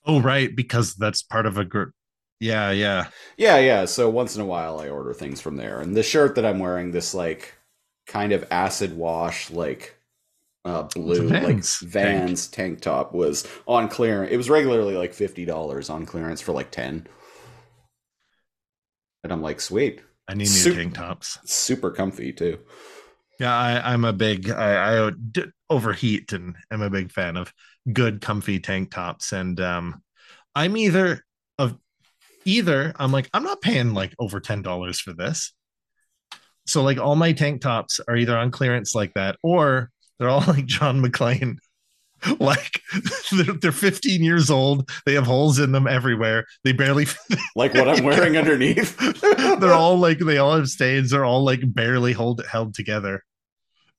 Speaker 2: Oh, right, because that's part of a group. Yeah, yeah.
Speaker 1: Yeah, yeah. So once in a while, I order things from there. And the shirt that I'm wearing, this like kind of acid wash, like uh, blue,
Speaker 2: Vans
Speaker 1: like
Speaker 2: tank.
Speaker 1: Vans tank. top was on clearance. It was regularly like fifty dollars on clearance for like ten. And I'm like, sweet,
Speaker 2: I need new tank tops.
Speaker 1: super comfy too.
Speaker 2: Yeah, I, I'm a big I, I d- overheat and am a big fan of good, comfy tank tops. And um I'm either of either I'm like, I'm not paying like over ten dollars for this. So like all my tank tops are either on clearance like that, or they're all like John McClane. [LAUGHS] Like they're, they're 15 years old. They have holes in them everywhere. They barely [LAUGHS]
Speaker 1: Like what I'm [LAUGHS] wearing underneath.
Speaker 2: they're all like they all have stains. They're all like barely hold held together.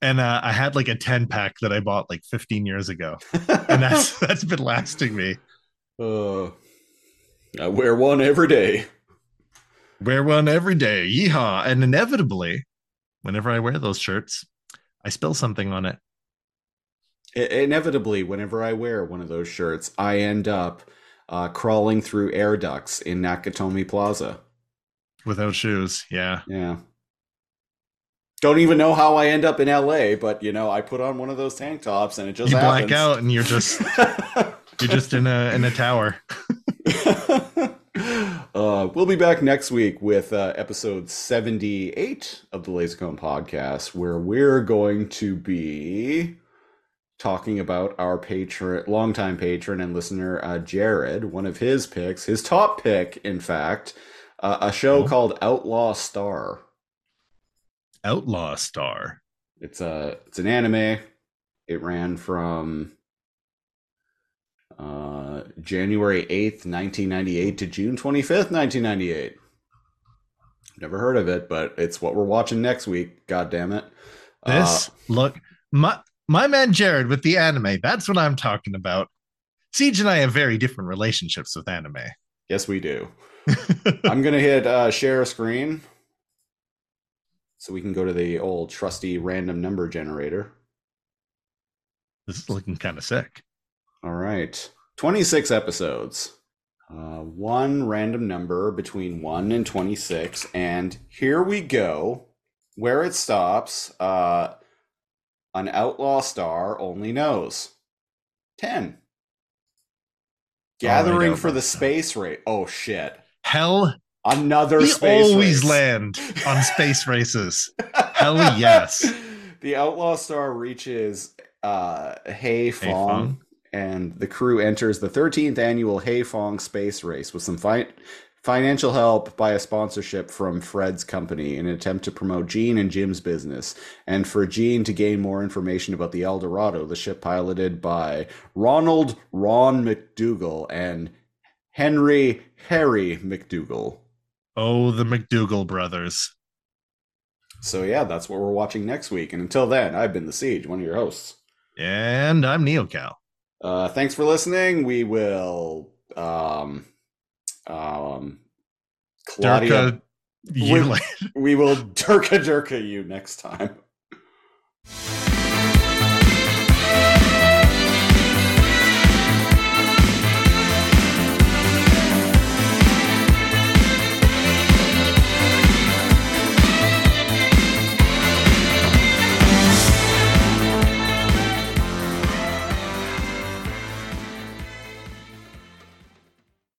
Speaker 2: And uh, I had like a 10 pack that I bought like 15 years ago, and that's that's been lasting me.
Speaker 1: uh, I wear one every day.
Speaker 2: Wear one every day, yeehaw! And inevitably, whenever I wear those shirts, I spill something on it.
Speaker 1: Inevitably, whenever I wear one of those shirts, I end up uh, crawling through air ducts in Nakatomi Plaza.
Speaker 2: without shoes. Yeah,
Speaker 1: Yeah. Don't even know how I end up in LA, but you know, I put on one of those tank tops and it just
Speaker 2: you
Speaker 1: happens.
Speaker 2: black out and you're just [LAUGHS] you're just in a in a tower. [LAUGHS] [LAUGHS]
Speaker 1: uh, we'll be back next week with uh, episode 78 of the Lazor Comb podcast, where we're going to be talking about our patron, longtime patron and listener, uh, Jared, one of his picks, his top pick, in fact, uh, a show
Speaker 2: Oh.
Speaker 1: called Outlaw Star.
Speaker 2: Outlaw star.
Speaker 1: It's a it's an anime. It ran from uh, January eighth, nineteen ninety eight, to June twenty fifth, nineteen ninety eight. Never heard of it, but it's what we're watching next week. God damn it!
Speaker 2: This look my my man Jared with the anime. That's what I'm talking about. Siege and I have very different relationships with anime.
Speaker 1: yes, we do. [LAUGHS] I'm gonna hit uh, share screen, so we can go to the old trusty random number generator.
Speaker 2: this is looking kind of sick.
Speaker 1: All right. 26 episodes. Uh, one random number between 1 and 26. And here we go. Where it stops, uh, an outlaw star only knows 10. Gathering for the space race. Oh, shit.
Speaker 2: Hell,
Speaker 1: Another
Speaker 2: we
Speaker 1: space
Speaker 2: always
Speaker 1: race.
Speaker 2: land on space races. [LAUGHS] Hell yes.
Speaker 1: the Outlaw Star reaches uh, Heifong, Fong. and the crew enters the 13th annual Heifong space race with some fi- financial help by a sponsorship from Fred's company in an attempt to promote Gene and Jim's business, and for Gene to gain more information about the El Dorado, the ship piloted by Ronald Ron McDougal and Henry Harry McDougal.
Speaker 2: Oh, the McDougal brothers.
Speaker 1: So yeah, that's what we're watching next week. And until then, I've been the Siege, one of your hosts.
Speaker 2: And I'm NeoKal.
Speaker 1: Uh, thanks for listening. We will um um Claudia
Speaker 2: Durka, you
Speaker 1: We- we will [LAUGHS] Durka Durka you next time.